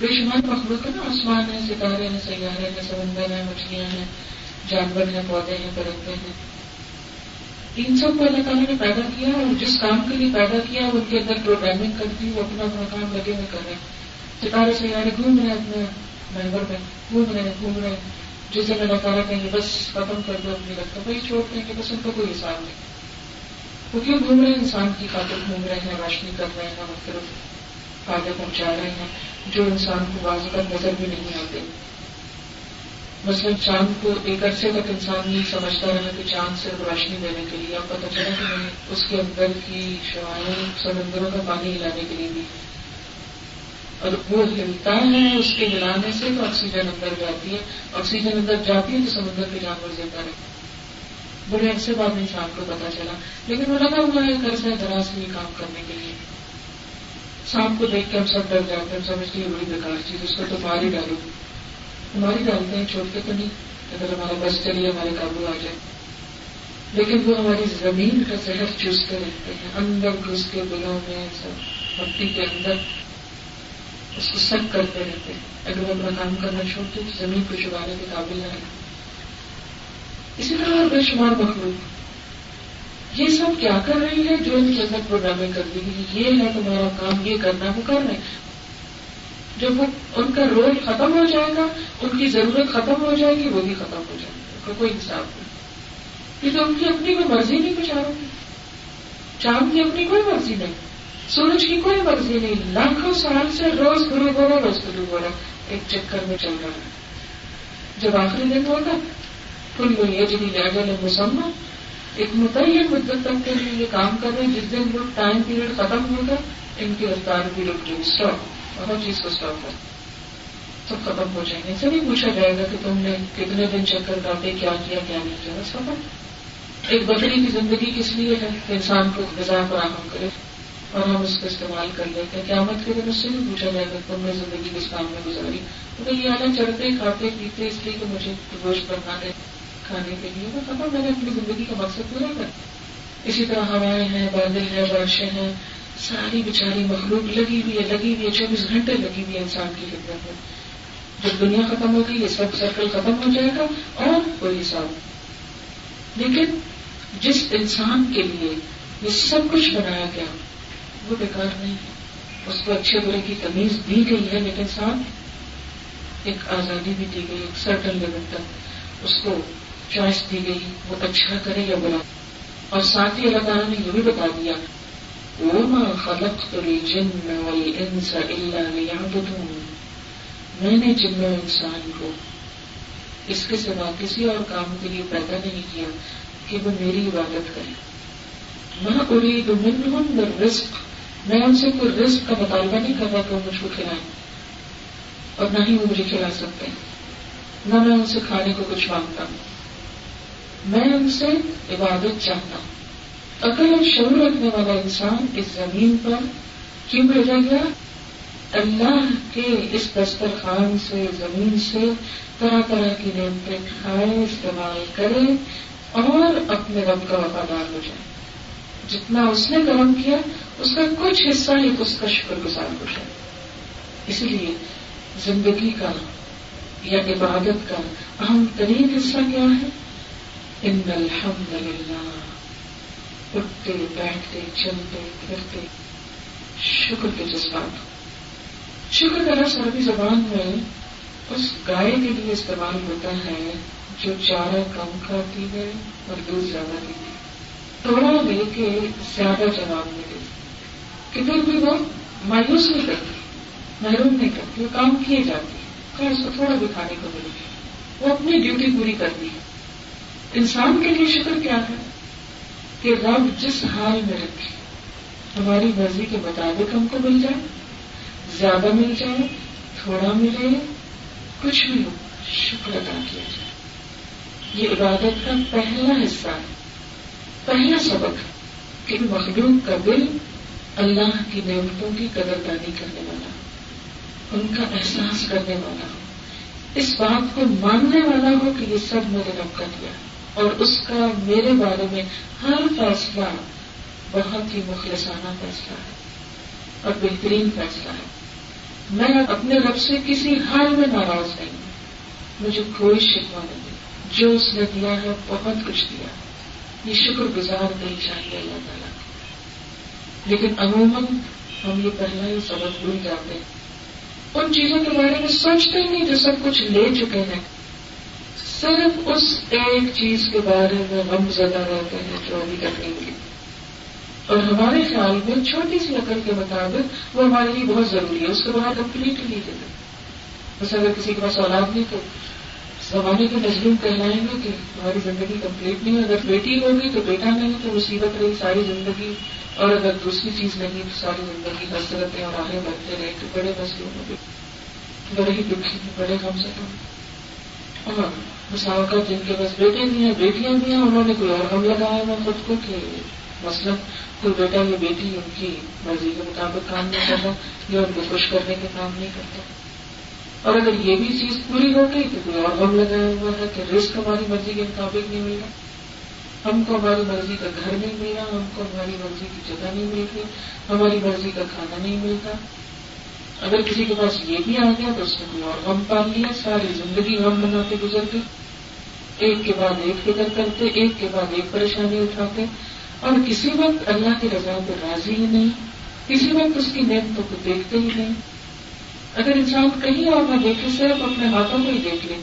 بے شمار مخلوق ہے نا، آسمان ہے، ستارے ہیں، سیارے ہیں، سمندر ہیں، مچھلیاں ہیں، جانور ہیں، پودے ہیں پرندے ہیں۔ ان سب کو اللہ تعالیٰ نے پیدا کیا اور جس کام کے لیے پیدا کیا ان کے اندر پروگرامنگ کر دی وہ اپنا اپنا کام لگے ہوئے کر رہے ہیں۔ ستارے، سیارے گھوم رہے ہیں، اپنے ممبر میں گھوم رہے ہیں، گھوم رہے ہیں۔ جس دن اللہ تعالیٰ کہیں گے، بس ختم کر دو اپنی رکھتا وہی چھوڑ دیں گے بس ان کا کوئی حساب نہیں۔ وہ کیوں گھوم رہے ہیں انسان کی خاطر گھوم رہے ہیں، روشنی کر رہے ہیں مختلف فائدے پہنچا رہے ہیں جو انسان کو بعض کا نظر بھی نہیں آتے۔ مثلاً چاند کو ایک عرصے تک انسان نہیں سمجھتا رہا کہ چاند صرف روشنی دینے کے لیے، اب پتہ چلا کہ نہیں اس کے اندر کی شوائیں سمندروں کا پانی ہلانے کے لیے بھی۔ اور وہ ہلتا ہے اس کے ہلانے سے تو آکسیجن اندر جاتی ہے۔ آکسیجن اندر جاتی ہے تو سمندر کے جانور دیتا رہے بڑے عرصے بعد انسان کو پتا چلا۔ لیکن وہ لگا ہوا ہے عرصہ دراز میں کام کرنے کے لیے۔ شام کو دیکھ کے ہم سب ڈر جاتے ہیں، ہم سمجھتے ہیں بڑی بیکار چیز اس کو تو مار ہی ڈالو۔ ہماری ڈالتے ہیں چھوٹتے تو نہیں، اگر ہمارا بس چلیے ہمارے قابو آ جائے۔ لیکن وہ ہماری زمین کا زہر چوستے رہتے ہیں، اندر گھس کے دلوں میں، سب مٹی کے اندر۔ اس کو سب کرتے رہتے ہیں۔ اگر وہ اپنا کام کرنا چھوڑتے تو زمین کو چبانے کے قابل نہ رہے۔ اسی طرح اور بے شمار مخلوق یہ سب کیا کر رہی ہے جو ان کے اندر پروگرامنگ کر دی یہ ہے تمہارا کام، یہ کرنا وہ کر رہے جب وہ ان کا رول ختم ہو جائے گا، ان کی ضرورت ختم ہو جائے گی، وہ بھی ختم ہو جائے گا۔ ان کا کوئی حساب نہیں۔ کیونکہ ان کی اپنی کوئی مرضی نہیں کچھ گی۔ چاند کی اپنی کوئی مرضی نہیں۔ سورج کی کوئی مرضی نہیں۔ لاکھوں سال سے روز گرو ہو رہا روز گرو ہو رہا ایک چکر میں چل رہا ہے۔ جب آخری دن ہوگا کل وہ یہ جنی لے مسمہ ایک متعین مدت تک کے لیے یہ کام کر رہے ہیں، جس دن وہ ٹائم پیریڈ ختم ہوگا، ان کی رفتار بھی رک گئی۔ اسٹاپ اور ہر چیز کو اسٹاپ کر سب ختم ہو جائیں گے۔ سے نہیں پوچھا جائے گا کہ تم نے کتنے دن چکر کاٹے، کیا کیا کیا نہیں کیا؟ بس ختم۔ ایک بکری کی زندگی کس لیے ہے؟ کہ انسان کو غذا فراہم کرے اور ہم اس کو استعمال کر لیتے ہیں قیامت کے دن اس سے بھی پوچھا جائے گا تم نے زندگی کس کام میں گزاری؟ تو یہ آنا چڑھتے، کھاتے، پیتے، اس لیے کہ مجھے گوشت بنانے کھانے کے لیے۔ وہ میں نے اپنی زندگی کا مقصد پورا کر اسی طرح ہوائیں ہیں، بادل ہیں بارشیں ہیں، ساری بیچاری مخلوق لگی ہوئی ہے، لگی ہوئی ہے، چوبیس گھنٹے لگی ہوئی ہے انسان کی خدمت میں۔ جب دنیا ختم ہوگی یہ سب سرکل ختم ہو جائے گا اور کوئی حساب لیکن جس انسان کے لیے یہ سب کچھ بنایا گیا، وہ بیکار نہیں ہے۔ اس کو اچھے برے کی تمیز دی گئی ہے، لیکن ساتھ ایک آزادی بھی دی گئی، ایک سرٹن لیول تک اس کو چوائس دی گئی؟ وہ اچھا کرے یا برا؟ اور ساتھ ہی اللہ تعالیٰ نے یہ بھی بتا دیا، وما خلقت الجن والانس الا ليعبدون۔ میں نے جن و انسان کو اس کے سوا کسی اور کام کے لیے پیدا نہیں کیا کہ وہ میری عبادت کرے۔ میں اريد منهم بالرزق میں ان سے کوئی رزق کا مطالبہ نہیں کر رہا کہ وہ مجھ کو کھلائیں، اور نہ ہی وہ مجھے کھلا سکتے۔ ہیں نہ میں ان سے کھانے کو کچھ مانگتا ہوں۔ میں ان سے عبادت چاہتا ہوں۔ عقل اور شعور رکھنے والا انسان اس زمین پر کیوں بھیجا گیا؟ اللہ کے اس دسترخوان سے، زمین سے طرح طرح کی نعمتیں کھائے، استعمال کرے اور اپنے رب کا وفادار ہو جائے۔ جتنا اس نے کرم کیا، اس کا کچھ حصہ ہی اس کا شکر گزار ہو جائے۔ اسی لیے زندگی کا یا عبادت کا اہم ترین حصہ کیا ہے؟ ان الحمد للہ اٹھتے بیٹھتے چلتے پھرتے. شکر کے جذبات. شکر کا لفظ عربی زبان میں اس گائے کے لیے استعمال ہوتا ہے جو چارہ کم کھاتی ہے اور دودھ زیادہ دیتی ہے. تھوڑا لے کے زیادہ جواب ملے کہ بھی وہ مایوس نہیں کرتی. محروم نہیں کرتی. وہ کام کیے جاتی ہے. اس کو تھوڑا بھی کھانے کو ملے. وہ اپنی ڈیوٹی پوری کرتی ہے. انسان کے لیے شکر کیا ہے؟ کہ رب جس حال میں رکھے، ہماری مرضی کے مطابق ہم کو مل جائے، زیادہ مل جائے، تھوڑا ملے، کچھ بھی ہو، شکر ادا کیا جائے۔ یہ عبادت کا پہلا حصہ ہے، پہلا سبق کہ مخلوق کا دل اللہ کی نعمتوں کی قدردانی کرنے والا، ان کا احساس کرنے والا ہو۔ اس بات کو ماننے والا ہو کہ یہ سب میرے رب کا دیا ہے۔ اور اس کا میرے بارے میں ہر فیصلہ بہت ہی مخلصانہ فیصلہ ہے اور بہترین فیصلہ ہے۔ میں اپنے رب سے کسی حال میں ناراض نہیں ہوں۔ مجھے کوئی شکوا نہیں جو اس نے دیا ہے، بہت کچھ دیا یہ شکر گزار دل چاہیے اللہ تعالیٰ لیکن عموماً ہم یہ پہلا ہی سبق بھول جاتے ہیں۔ ان چیزوں کے بارے میں سوچتے ہی نہیں جو سب کچھ لے چکے ہیں۔ صرف اس ایک چیز کے بارے میں غم زدہ رہتے ہیں جو ابھی تک نہیں ملی اور ہمارے خیال میں چھوٹی سی عقل کے مطابق وہ ہمارے لیے بہت ضروری ہے، اس کے بعد کمپلیٹ ہی نہیں دیتے۔ بس اگر کسی کے پاس اولاد نہیں تو زمانے کے مظلوم کہلائیں گے کہ ہماری زندگی کمپلیٹ نہیں ہے۔ اگر بیٹی ہوگی تو بیٹا نہیں، تو مصیبت رہی ساری زندگی۔ اور اگر دوسری چیز نہیں تو ساری زندگی حسرتیں اور آگے بڑھتے رہے تو بڑے مظلوم ہو گئے بڑے ہی دکھی بڑے کم سے کم اور مساوقات جن کے پاس بیٹے بھی ہیں، بیٹیاں بھی ہیں، انہوں نے کوئی اور غم لگایا ہوا خود کو کہ مثلاً کوئی بیٹا یا بیٹی ان کی مرضی کے مطابق کام نہیں کرتا یا ان کو خوش کرنے کے کام نہیں کرتا۔ اور اگر یہ بھی چیز پوری ہو گئی تو کوئی اور غم لگایا ہوا ہے کہ رسک ہماری مرضی کے مطابق نہیں مل رہا۔ ہم کو ہماری مرضی کا گھر نہیں مل رہا، ہم کو ہماری مرضی کی جگہ نہیں مل رہی، ہماری مرضی کا کھانا نہیں ملتا اگر کسی کے پاس یہ بھی آ گیا تو اس نے کوئی اور غم پال لیا، ساری زندگی غم بناتے گزر گئی ایک کے بعد ایک فکر کرتے، ایک کے بعد ایک پریشانی اٹھاتے۔ اور کسی وقت اللہ کی رضا پہ راضی ہی نہیں، کسی وقت اس کی نعمتوں کو دیکھتے ہی نہیں۔ اگر انسان کہیں اور نہ دیکھے، صرف اپنے ہاتھوں کو ہی دیکھ لے۔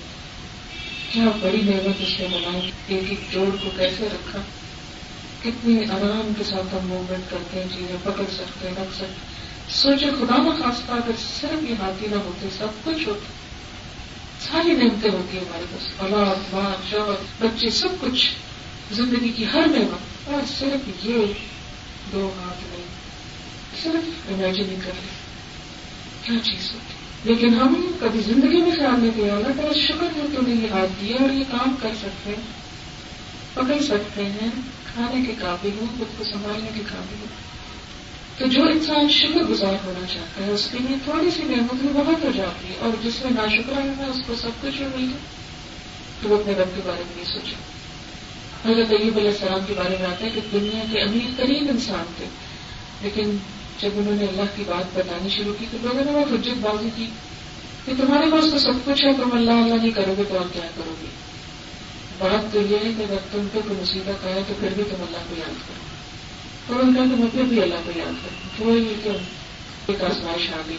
کیا بڑی نعمت اس نے بنائی، ایک ایک جوڑ کو کیسے رکھا؟ کتنی آرام کے ساتھ ہم موومنٹ کرتے ہیں، چیزیں پکڑ سکتے ہیں، رکھ سکتے سوچے خدا نہ خاص اگر صرف یہ ہاتھی نہ ہوتے، سب کچھ ہوتا۔ ساری نعمتیں ہوتی ہیں ہمارے پاس، اولاد، ماں شوہر بچے، سب کچھ۔ زندگی کی ہر نعمت۔ اور صرف یہ دو ہاتھ نہیں، صرف امیجن کر لیں۔ کیا چیز ہوتی؟ لیکن ہم کبھی زندگی میں خیال نہیں کیا، اللہ تعالیٰ شکر ہے تو یہ ہاتھ دیا اور یہ کام کر سکتے ہیں۔ پکڑ سکتے ہیں، کھانے کے قابل ہوں، خود کو سنبھالنے کے قابل ہوں۔ تو جو انسان شکر گزار ہونا چاہتا ہے، اس کے لیے تھوڑی سی نعمت میں بہت ہو جاتی ہے، اور جس میں ناشکرا ہے اس کو سب کچھ مل گیا تو وہ اپنے رب کے بارے میں نہیں سوچا حضرت عیب علیہ السلام کے بارے میں آتا ہے کہ دنیا کے امیر ترین انسان تھے۔ لیکن جب انہوں نے اللہ کی بات بتانی شروع کی تو لوگوں نے بہت حجت بازی کی کہ تمہارے پاس تو سب کچھ ہے، تم اللہ اللہ نہیں کرو گے تو اور کیا کرو گے؟ بات تو یہ ہے کہ اگر تم پہ کوئی مصیبت آئے تو پھر بھی تم اللہ کو یاد کرو۔ تو ان کا کہ میں پھر بھی اللہ کو یاد کروں وہ یہ کہ مطلب ایک آزمائش آ گئی۔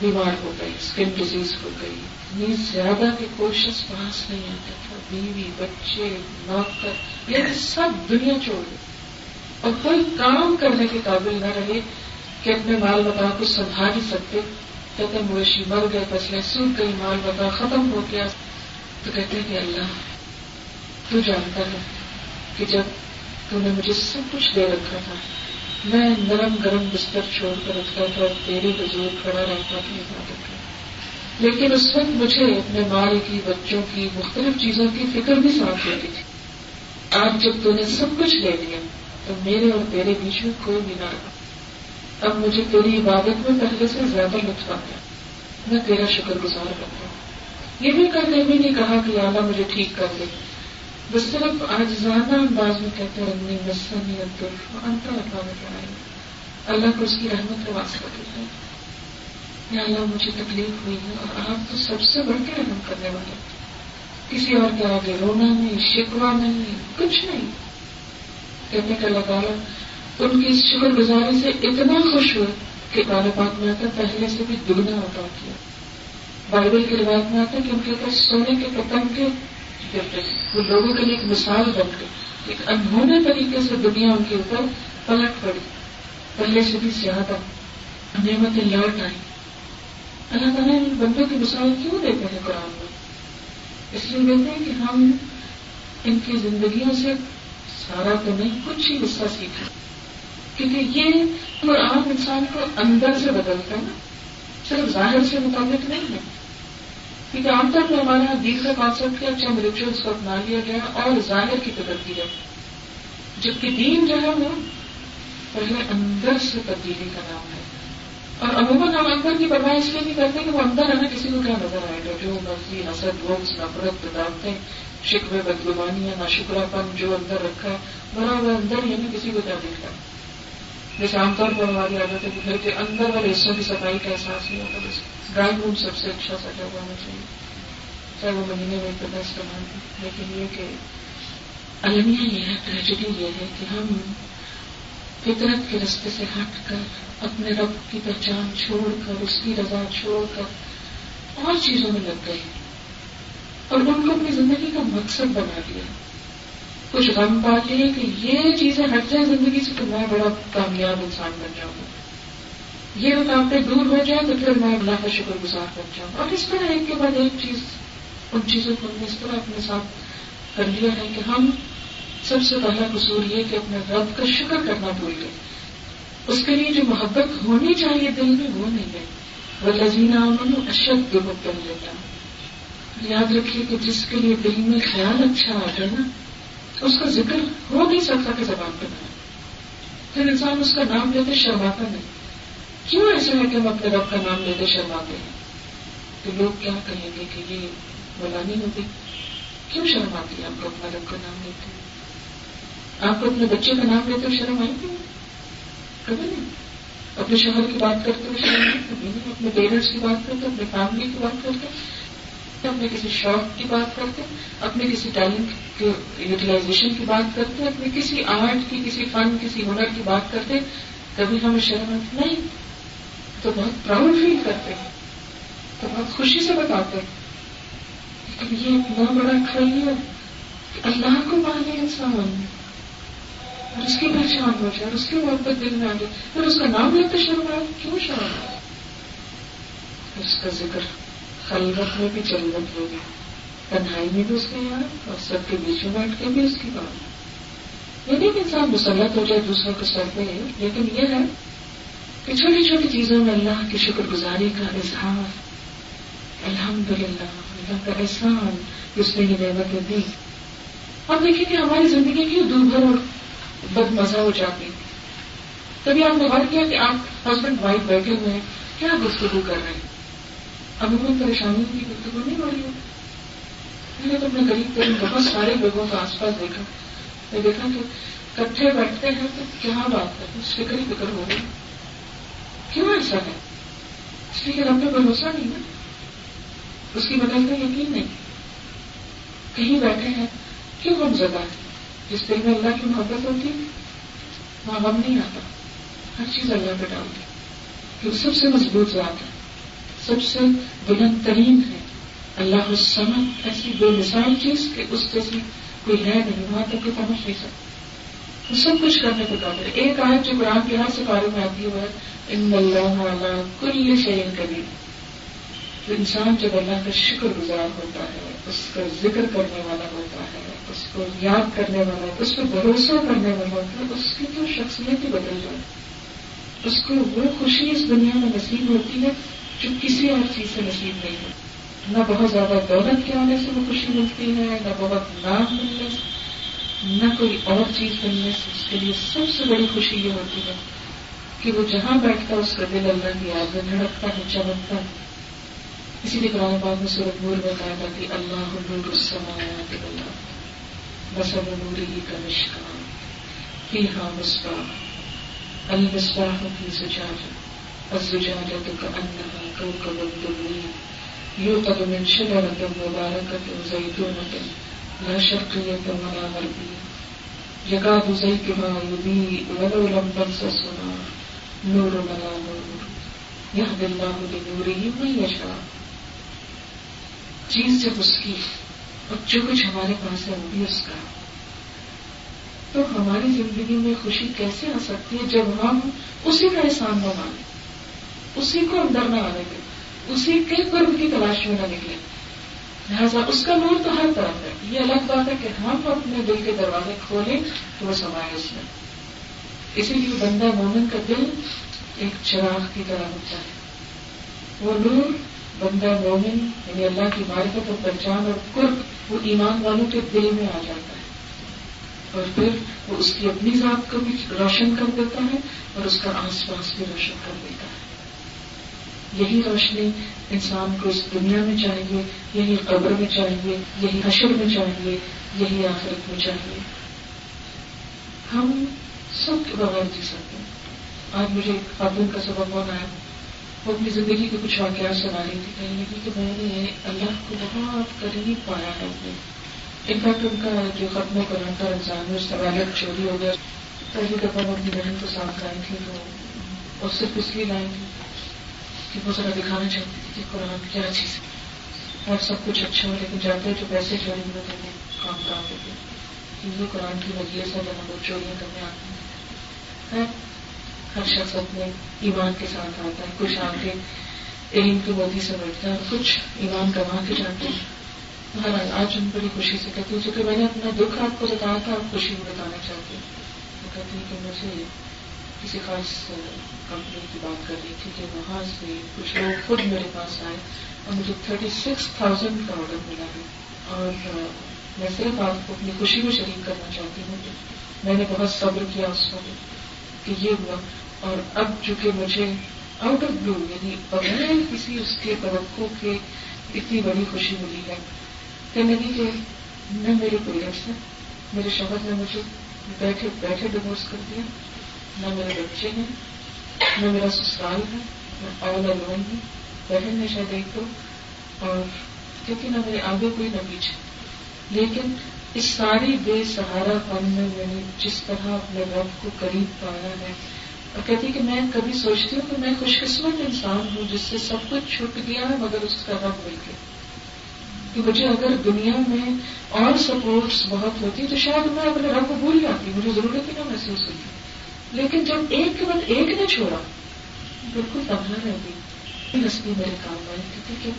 بیمار ہو گئی اسکن ڈیزیز ہو گئی۔ اتنی زیادہ کی کوشش پاس نہیں آتا تھا بیوی، بچے نوکر یہ یعنی سب دنیا چھوڑ گئی اور کوئی کام کرنے کے قابل نہ رہے کہ اپنے مال بتا کو سنبھال ہی سکتے۔ کہتے مویشی مر گئے فصلیں سوکھ گئی، مال بتا ختم ہو گیا۔ تو کہتے کہ اللہ، تو جانتا ہے کہ جب تو نے مجھے سب کچھ دے رکھا تھا۔ میں نرم گرم بستر چھوڑ کر رکھتا تھا، تیری بزرگ کھڑا رہتا تھا عبادت کا لیکن اس وقت مجھے اپنے مال کی، بچوں کی، مختلف چیزوں کی فکر بھی ساتھ دیتی تھی۔ آج جب تو نے سب کچھ لے لیا، تو میرے اور تیرے بیچ میں کوئی بھی نہ۔ رہا اب مجھے تیری عبادت میں پہلے سے زیادہ لطف آ میں تیرا شکر گزار کرتا ہوں۔ یہ بھی کرنے بھی نہیں کہا کہ آلہ مجھے ٹھیک کر دے۔ بس صرف آج زیادہ انداز میں کہتے ہیں امی مسنی عبدالف انتر اللہ میں اللہ کو اس کی رحمت کا واسطہ دیتا ہے یا اللہ، مجھے تکلیف ہوئی ہے اور آپ تو سب سے بڑھ کے رحم کرنے والے کسی اور کے آگے رونا نہیں شکوا نہیں، کچھ نہیں۔ کہنے کا اللہ تعالیٰ ان کی اس شکر گزاری سے اتنا خوش ہوئے کہ بال پاک میں آتا پہلے سے بھی دگنا عطا کیا۔ بائبل کی روایت میں آتا کہ ان کے پاس سونے کے پتنگ کے وہ لوگوں کے لیے ایک مثال بن گئی۔ ایک انہونے طریقے سے دنیا ان کے اوپر پلٹ پڑی۔ پہلے سے بھی زیادہ نعمتیں لوٹ آئی اللہ تعالیٰ ان بندوں کی مثال کیوں دیتے ہیں قرآن میں؟ اس لیے کہتے ہیں کہ ہم ان کی زندگیوں سے سارا تو نہیں، کچھ ہی حصہ سیکھا کیونکہ یہ قرآن انسان کو اندر سے بدلتا ہے نا، صرف ظاہر سے مطابق نہیں ہے۔ کیونکہ عام طور پر ہمارے یہاں دین کا کانسیپٹ کیا چند ریچولس کو اپنا لیا گیا اور ظاہر کی تبدیلی۔ ہے جبکہ دین جو ہے وہ پہلے اندر سے تبدیلی کا نام ہے۔ اور عموماً ہم اندر کی پرواہ اس لیے نہیں کرتے کہ وہ اندر ہے نا کسی کو کیا نظر آئے گا جو مرضی، حسد بوکس نفرت دعوتیں شکوے، بدگمانیاں نہ شکرا پن جو اندر رکھا ہے بڑا ہوا اندر ہی کسی کو کیا دیکھتا ہے۔ جیسے عام طور پر ہماری عادت ہے کہ گھر کے اندر والے حصوں کی صفائی کا احساس نہیں ہوتا۔ بس ڈرائنگ روم سب سے اچھا سجا ہوا ہونا چاہیے۔ چاہے وہ مہینے میں ایک دس استعمال لیکن یہ کہ المیہ یہ ہے ٹریجڈی یہ ہے کہ ہم فطرت کے رستے سے ہٹ کر اپنے رب کی پہچان چھوڑ کر، اس کی رضا چھوڑ کر اور چیزوں میں لگ گئے۔ اور ان کو اپنی زندگی کا مقصد بنا دیا۔ کچھ غم پا لیے کہ یہ چیزیں ہٹ جائیں، زندگی سے تو میں بڑا کامیاب انسان بن جاؤں۔ گا یہ رکاوٹیں دور ہو جائیں تو پھر میں اللہ کا شکر گزار بن جاؤں اور اس طرح ایک کے بعد ایک چیز، ان چیزوں کو ہم نے اس طرح اپنے ساتھ کر لیا ہے کہ ہم سب سے پہلا قصور یہ کہ اپنے رب کا شکر کرنا بھول گئے۔ اس کے لیے جو محبت ہونی چاہیے دل میں، وہ نہیں ہے۔ وہ لذینہ انہوں نے اشد کر لیتا یاد رکھیے کہ جس کے لیے دل میں خیال اچھا آ جائے نا، اس کا ذکر ہو نہیں سکتا کہ زبان پہ نہ۔ پھر انسان اس کا نام لیتے شرماتا نہیں۔ کیوں ایسا ہے کہ مطلب ہم اپنے رب کا نام لیتے شرماتے ہیں؟ تو لوگ کیا کہیں گے کہ یہ بلانی ہوتی کیوں شرم آتی ہے آپ کو اپنا رب کا نام لیتے ہیں۔ آپ کو اپنے بچے کا نام لیتے شرم آئی تھی کبھی نہیں۔ اپنے شوہر کی بات کرتے ہوئے شرم آئی کبھی نہیں۔ اپنے پیرنٹس کی بات کرتے اپنے فیملی کی بات کرتے اپنے کسی شوق کی بات کرتے اپنے کسی ٹیلنٹ کے یوٹیلائزیشن کی بات کرتے اپنے کسی آرٹ کی، کسی فن، کسی ہنر کی بات کرتے کبھی ہمیں شرم نہیں۔ تو بہت پراؤڈ فیل کرتے ہیں۔ تو بہت خوشی سے بتاتے لیکن یہ اتنا بڑا کھڑی ہے کہ اللہ کو مانے انسان اور اس کی پہچان ہو جائے، اور اس کی محبت دل میں آ جائے۔ پھر اس کا نام لیتے شرم آئے، کیوں شرم آئے؟ اس کا ذکر خلوت میں بھی جلت ہوگی تنہائی میں بھی اس کے یاد، اور سب کے بیچ میں بیٹھ کے بھی اس کی بات۔ یہ نہیں کہ انسان مسلط ہو جائے دوسروں کے سر پہ، لیکن یہ ہے کہ چھوٹی چھوٹی چیزوں میں اللہ کی شکر گزاری کا اظہار الحمد للہ اللہ کا احسان، اس نے یہ نعمتیں دی۔ اب دیکھیں کہ ہماری زندگی کیوں دور بھر اور بد مزہ ہو جاتی؟ کبھی آپ نے غور کیا کہ آپ ہسبینڈ وائف بیٹھے ہوئے ہیں، کیا گفتگو کر رہے ہیں؟ عموماً پریشانیوں کی گفتگو نہیں ہو رہی ہے۔ میں نے تو اپنے غریب ترین بہت سارے لوگوں کا آس پاس دیکھا۔ میں دیکھا کہ کٹھے بیٹھتے ہیں تو کیا بات کرتے فکر ہی فکر ہو رہی کیوں ایسا ہے؟ اس لیے ہم پہ بھروسہ نہیں ہے اس کی بدل کا یقین نہیں۔ کہیں بیٹھے ہیں، کیوں ہم زدہ ہے جس دل میں اللہ کی محبت ہوتی ہے، وہاں غم نہیں آتا۔ ہر چیز اللہ پہ ڈالتی کیونکہ سب سے مضبوط ذات ہے، سب سے بلند ترین ہے۔ اللہ السمد ایسی بے مثال چیز کہ اس جیسی کوئی ہے نہیں، وہاں تک کہ پہنچ نہیں سکتا وہ سب کچھ کرنے کو قابل ہے ایک آیت جو قرآن کے ہر سے بارے میں آتی ہے، ان اللہ علیہ کل شعین کبھی انسان جب اللہ کا شکر گزار ہوتا ہے، اس کا ذکر کرنے والا ہوتا ہے، اس کو یاد کرنے والا ہوتا ہے اس پہ بھروسہ کرنے والا ہوتا ہے، اس کی تو شخصیت ہی بدل جائے۔ اس کو وہ خوشی اس دنیا میں نصیب ہوتی ہے جو کسی اور چیز سے نصیب نہیں ہے نہ بہت زیادہ دولت کے آنے سے وہ خوشی ملتی ہے، نہ بہت نام ملنے سے نہ کوئی اور چیز ملنے سے اس کے لیے سب سے بڑی خوشی یہ ہوتی ہے کہ وہ جہاں بیٹھتا اس کا دل اللہ کی یاد میں دھڑکتا ہے، چمکتا ہے۔ اسی لیے قرآن پاک میں سورت نور میں کہا تھا کہ اللہ نور السماوات اللہ بس اب نور ہی کا نشکان فی ہاں مصباح، المصباح کی سجاجہ الزجاجة كأنها كوكب دري يوقد من شجرة مباركة زيتونة لا شرقية ولا غربية يكاد زيتها يضيء ولو لم تمسس نار نور ولا نور۔ يهدي الله لنوره من يشاء چیز جب اس کی اور جو کچھ ہمارے پاس ہے وہ بھی اس کا۔ تو ہماری زندگی میں خوشی کیسے آ سکتی ہے جب ہم اسی کا احسان نہ مانیں؟ اسی کو اندر نہ آنے دیں۔ اسی کے قرب کی تلاش میں نہ نکلے لہٰذا اس کا نور تو ہر طرف ہے۔ یہ الگ بات ہے کہ ہم اپنے دل کے دروازے کھولیں تو وہ سمائے اس میں اسی لیے بندہ مومن کا دل ایک چراغ کی طرح ہوتا ہے۔ وہ نور بندہ مومن یعنی اللہ کی معرفت اور پہچان اور قرب، وہ ایمان والوں کے دل میں آ جاتا ہے۔ اور پھر وہ اس کی اپنی ذات کو بھی روشن کر دیتا ہے اور اس کا آس پاس بھی روشن کر دیتا ہے۔ یہی روشنی انسان کو اس دنیا میں چاہیے، یہی قبر میں چاہیے، یہی حشر میں چاہیے، یہی آخرت میں چاہیے۔ ہم سب کے بغیر جی سکتے ہیں۔ آج مجھے خاتون کا سبب کون آیا؟ وہ اپنی زندگی کے کچھ واقعات سنا رہی تھی کہنے لگی کہ میں نے اللہ کو بہت قریب پایا ہے۔ اپنے انفیکٹ ان کا جو ختم قرآن کا رمضان ہے اس کا والد چوری ہو گیا۔ پہلی دفعہ وہ اپنی بہن کو ساتھ لائیں تھی تو اور صرف اس لیے لائیں تھی۔ کہ وہ ذرا دکھانا چاہتی تھی کہ قرآن کیا چیز ہے۔ اور سب کچھ اچھا ہو، لیکن جاتے جو پیسے چوری ہوئے تھے کام کام ہوتے کہ قرآن کی مجلس ہے جہاں لوگ چوریاں کرنے آتے ہیں ہاں؟ ہر شخص اپنے ایمان کے ساتھ آتا ہے۔ کچھ آ کے علم کی موتی سے بیٹھتا ہے اور کچھ ایمان کما کے جاتے ہیں۔ ہر آج ہم بڑی خوشی سے کہتی ہوں چونکہ میں نے اپنا دکھ آپ کو بتایا تھا، آپ خوشی میں بتانا چاہتی ہوں وہ کہتی ہیں کہ مجھے کسی خاص کمپنی کی بات کر رہی تھی کہ وہاں سے کچھ لوگ خود میرے پاس آئے اور مجھے تھرٹی سکس تھاؤزینڈ کا آڈر ملا ہے اور میں صرف آپ کو اپنی خوشی میں شریک کرنا چاہتی ہوں میں نے بہت صبر کیا اس وقت کہ یہ ہوا اور اب چونکہ مجھے آؤٹ آف بلو یعنی بغیر کسی اس کے توقع کے اتنی بڑی خوشی ملی ہے کہ نہیں کہ نہ میرے پیرنٹس ہیں، میرے شوہر نے مجھے بیٹھے بیٹھے ڈیوس کر دیا نہ میرے بچے ہیں نہ میرا سسرال ہے نہ آل الون ہے بہن ہے شاید ایک تو اور کیونکہ نہ میرے آگے کوئی نہ پیچھے۔ لیکن اس ساری بے سہارا پن میں میں نے جس طرح اپنے رب کو قریب پایا ہے، اور کہتی کہ میں کبھی سوچتی ہوں کہ میں خوش قسمت انسان ہوں جس سے سب کچھ چھٹ گیا ہے، مگر اس کا رب مل گیا۔ کہ مجھے اگر دنیا میں اور سپورٹس بہت ہوتی تو شاید میں اپنے رب کو بھول جاتی، مجھے ضرورت ہی نہ محسوس ہوتی۔ لیکن جب ایک کے بعد ایک نے چھوڑا، بالکل تباہ رہ گئی۔ ہستی میرے کام آئی تھی کہ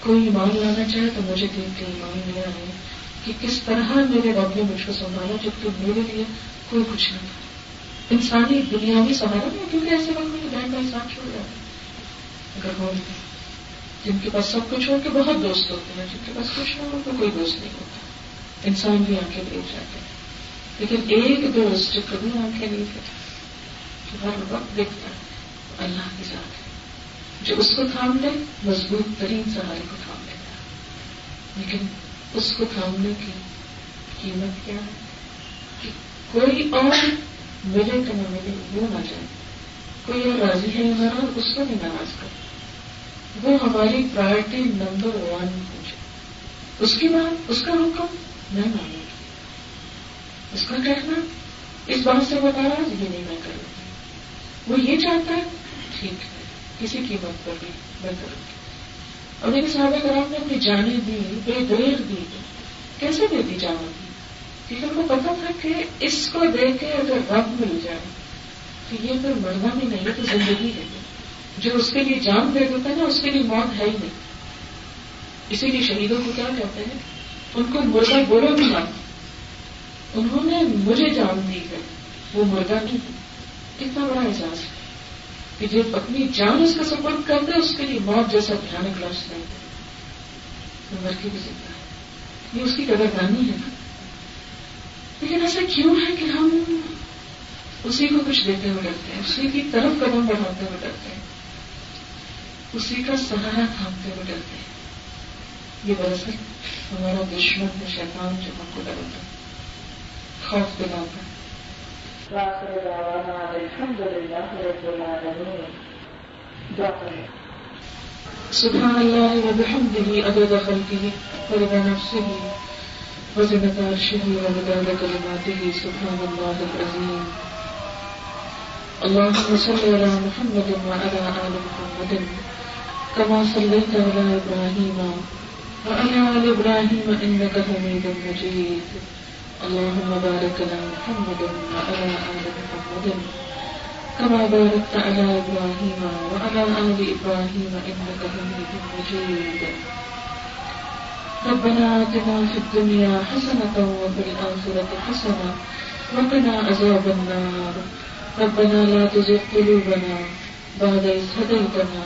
کوئی ایمان لانا چاہے تو مجھے دیکھ کے ایمان ملا ہے کہ کس طرح میرے رب نے مجھ کو سنبھالا جبکہ میرے لیے کوئی کچھ نہ تھا۔ انسانی دنیاوی سہارا نہیں، کیونکہ ایسے وقت میں بہن کا انسان چھوڑ جاتا ہے اگر ہو جن کے پاس سب کچھ ہو کے بہت دوست ہوتے ہیں، جن کے پاس کچھ نہ ہو تو کوئی دوست نہیں ہوتا۔ انسان بھی آنکھیں دیکھ جاتے ہیں، لیکن ایک دوست جو کبھی آنکھیں نہیں دیکھتا۔ ہر وقت دیکھتا ہے اللہ کے ساتھ ہے۔ جو اس کو تھام لے مضبوط ترین سہارے کو تھام لیتا ہے لیکن اس کو تھامنے کی قیمت کیا ہے؟ کہ کوئی اور ملے تو نہ ملے، وہ نہ جائے۔ کوئی اور راضی ہے ہمارا اس کو بھی ناراض کر وہ ہماری پرائرٹی نمبر ون پوچھے اس کی بات اس کا حکم میں مانوں اس کا کہنا، اس بات سے وہ ناراض یہ نہیں میں کروں وہ یہ چاہتا ہے، ٹھیک ہے، کسی قیمت پر بھی میں کروں گی اور میرے صحابہ کرام نے اپنی جانیں دی، بے دیر دی۔ کیسے دیتی جانا دی کیونکہ ان کو پتا تھا کہ اس کو دیکھ کے اگر رب مل جائے، تو یہ پھر مرنا بھی نہیں ہے تو زندگی ہے۔ جو اس کے لیے جان دے دیتا ہے نا اس کے لیے موت ہے ہی نہیں۔ اسی لیے شہیدوں کو کیا کہتے ہیں؟ ان کو مرغا بولو بھی مت۔ انہوں نے مجھے جان دی ہے، وہ مرغا نہیں۔ کتنا بڑا احساس ہے کہ جو اپنی جان اس کا سپورٹ کر دے اس کے لیے موت جیسا بھیانک لفظ نہیں وہ مر کے بھی سکتا ہے۔ یہ اس کی قدر دانی ہے نا۔ لیکن ایسا کیوں ہے کہ ہم اسی کو کچھ دیتے ہوئے ڈرتے ہیں؟ اسی کی طرف قدم بڑھاتے ہوئے ڈرتے ہیں۔ اسی کا سہارا تھامتے ہوئے ڈرتے ہیں۔ یہ دراصل ہمارا دشمن ہے، شیطان جو ہم کو ڈرتا خوف دلاتا واخر دعوانا الحمد لله رب العالمين دعاء سبحان اللہ وبحمده عدد خلقه ورضا نفسه وزنة عرشه ومداد كلماته سبحان الله العظيم اللهم صل على محمد وعلى آل محمد كما صليت على إبراهيم وعلى آل إبراهيم إنك حميد مجيد اللهم بارك على محمد وعلى آل محمد. كما باركت على إبراهيم وعلى آل إبراهيم إنك حميد مجيد. ربنا آتنا في الدنيا حسنة وفي الآخرة حسنة وقنا عذاب النار. ربنا لا تزغ قلوبنا بعد إذ هديتنا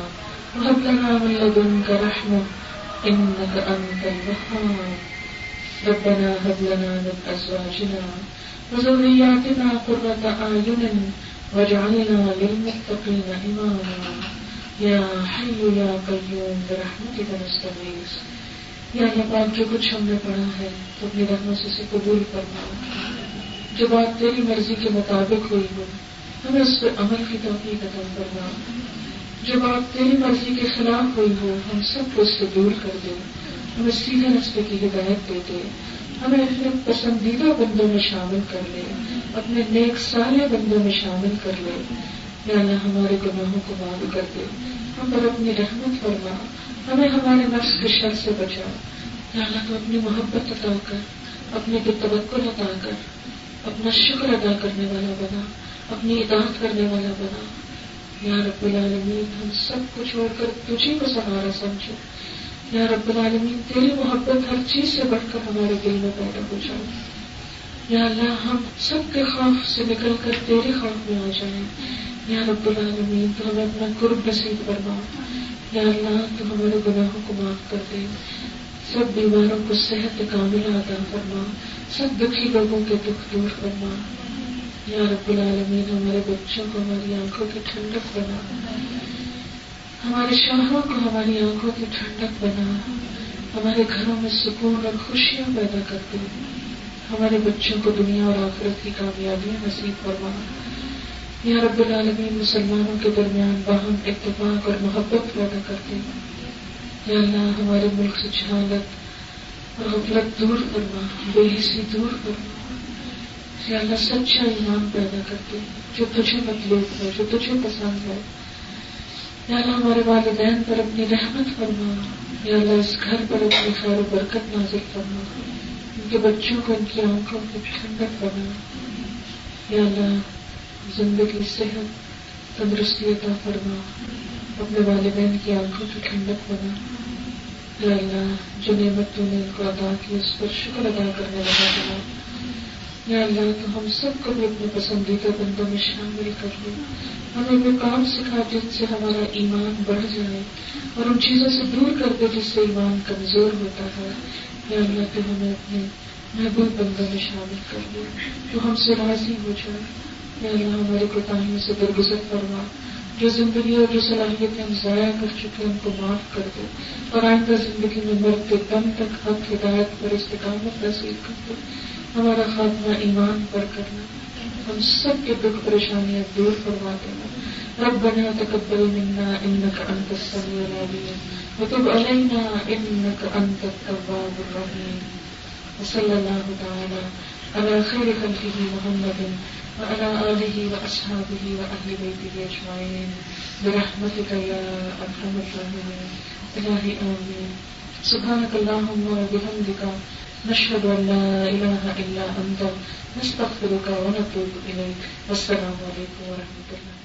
وهب لنا من لدنك رحمة إنك أنت الوهاب. ربنا هب لنا من أزواجنا وذرياتنا قرة أعين واجعلنا للمتقين إماما. يا حي يا قيوم، برحمتك نستغيث. یا اللہ پاک جو کچھ ہم نے پڑھا ہے، تو اپنی رحمت سے اسے قبول کرنا جو بات تیری مرضی کے مطابق ہوئی ہو، ہمیں اس پہ عمل کی توفیق عطا کرنا جو بات تیری مرضی کے خلاف ہوئی ہو، ہم سب کو اس سے دور کر دے ہمیں سیدھے رستے کی ہدایت دے دے ہمیں اپنے پسندیدہ بندوں میں شامل کر لے، اپنے نیک سارے بندوں میں شامل کر لے۔ یا اللہ ہمارے گناہوں کو معاف کر دے۔ ہم پر اپنی رحمت فرما۔ ہمیں ہمارے نفس کے شر سے بچا۔ یا اللہ تو اپنی محبت عطا کر، اپنے کو توقع عطا کر، اپنا شکر ادا کرنے والا بنا، اپنی اطاعت کرنے والا بنا۔ یا رب العالمین، ہم سب کو چھوڑ کر تجھے کو سہارا سمجھو۔ یا رب العالمین، تیری محبت ہر چیز سے بڑھ کر ہمارے دل میں پیدا ہو جائے۔ یا اللہ، ہم سب کے خوف سے نکل کر تیرے خوف میں آ جائیں۔ یا رب العالمین، تو ہمیں اپنا قرب نصیب کرنا یا اللہ، تو ہمارے گناہوں کو معاف کر دے۔ سب بیماروں کو صحت کامل عطا کرنا سب دکھی لوگوں کے دکھ دور کرنا یا رب العالمین، ہمارے بچوں کو، ہماری آنکھوں کی ٹھنڈک بنا ہمارے شوہروں کو، ہماری آنکھوں کی ٹھنڈک بنا، ہمارے گھروں میں سکون اور خوشیاں پیدا کر دے ہمارے بچوں کو دنیا اور آخرت کی کامیابیاں نصیب فرما۔ یا رب العالمین، مسلمانوں کے درمیان باہم اتفاق اور محبت پیدا کرتے یا اللہ، ہمارے ملک سے جہالت اور غفلت دور کرنا بے حسی دور کرنا یا اللہ، سچا ایمان پیدا کرتے جو تجھے مطلوب ہے، جو تجھے پسند ہے یا اللہ ہمارے والدین پر اپنی رحمت فرما۔ یا اللہ اس گھر پر اپنی خیر و برکت نازل فرما۔ ان کے بچوں کو ان کی آنکھوں کی ٹھنڈک بنا یا اللہ زندگی، صحت تندرستی عطا فرما۔ اپنے والدین کی آنکھوں کی ٹھنڈک بنا یا اللہ جو نعمت تو نے ان کو ادا کی اس پر شکر ادا کرنے والا بنا یا اللہ تو ہم سب کو بھی اپنے پسندیدہ بندوں میں شامل کر لیں ہمیں وہ کام سکھا جن سے ہمارا ایمان بڑھ جائے اور ان چیزوں سے دور کر دے جس سے ایمان کمزور ہوتا ہے۔ یا اللہ تو ہمیں اپنے محبوب بندوں میں شامل کر لے تو ہم سے راضی ہو جائے۔ یا اللہ ہمارے کوتاہیوں سے درگزر فرما، جو زندگی اور جو صلاحیتیں ہم ضائع کر چکے ہیں، ان کو معاف کر دے۔ اور آئندہ زندگی میں مرتے دم تک حق، ہدایت پر استقامت نصیب کر دے۔ ہمارا خاتمہ ایمان پر کرنا، ہم سب کے دکھ پریشانیاں دور کروا دینا۔ رب بنا تقبل منا انك انت السميع العليم وتب علينا انك انت التواب الرحيم وصلى الله تعالى على خير خلقه محمد وعلى آله وأصحابه وأهل بيته أجمعين برحمتك يا أرحم الراحمين إلهي آمين سبحانك اللهم وبحمدك نشهد أن لا إله إلا أنت نستغفرك ونتوب إليك. والسلام عليكم ورحمة الله.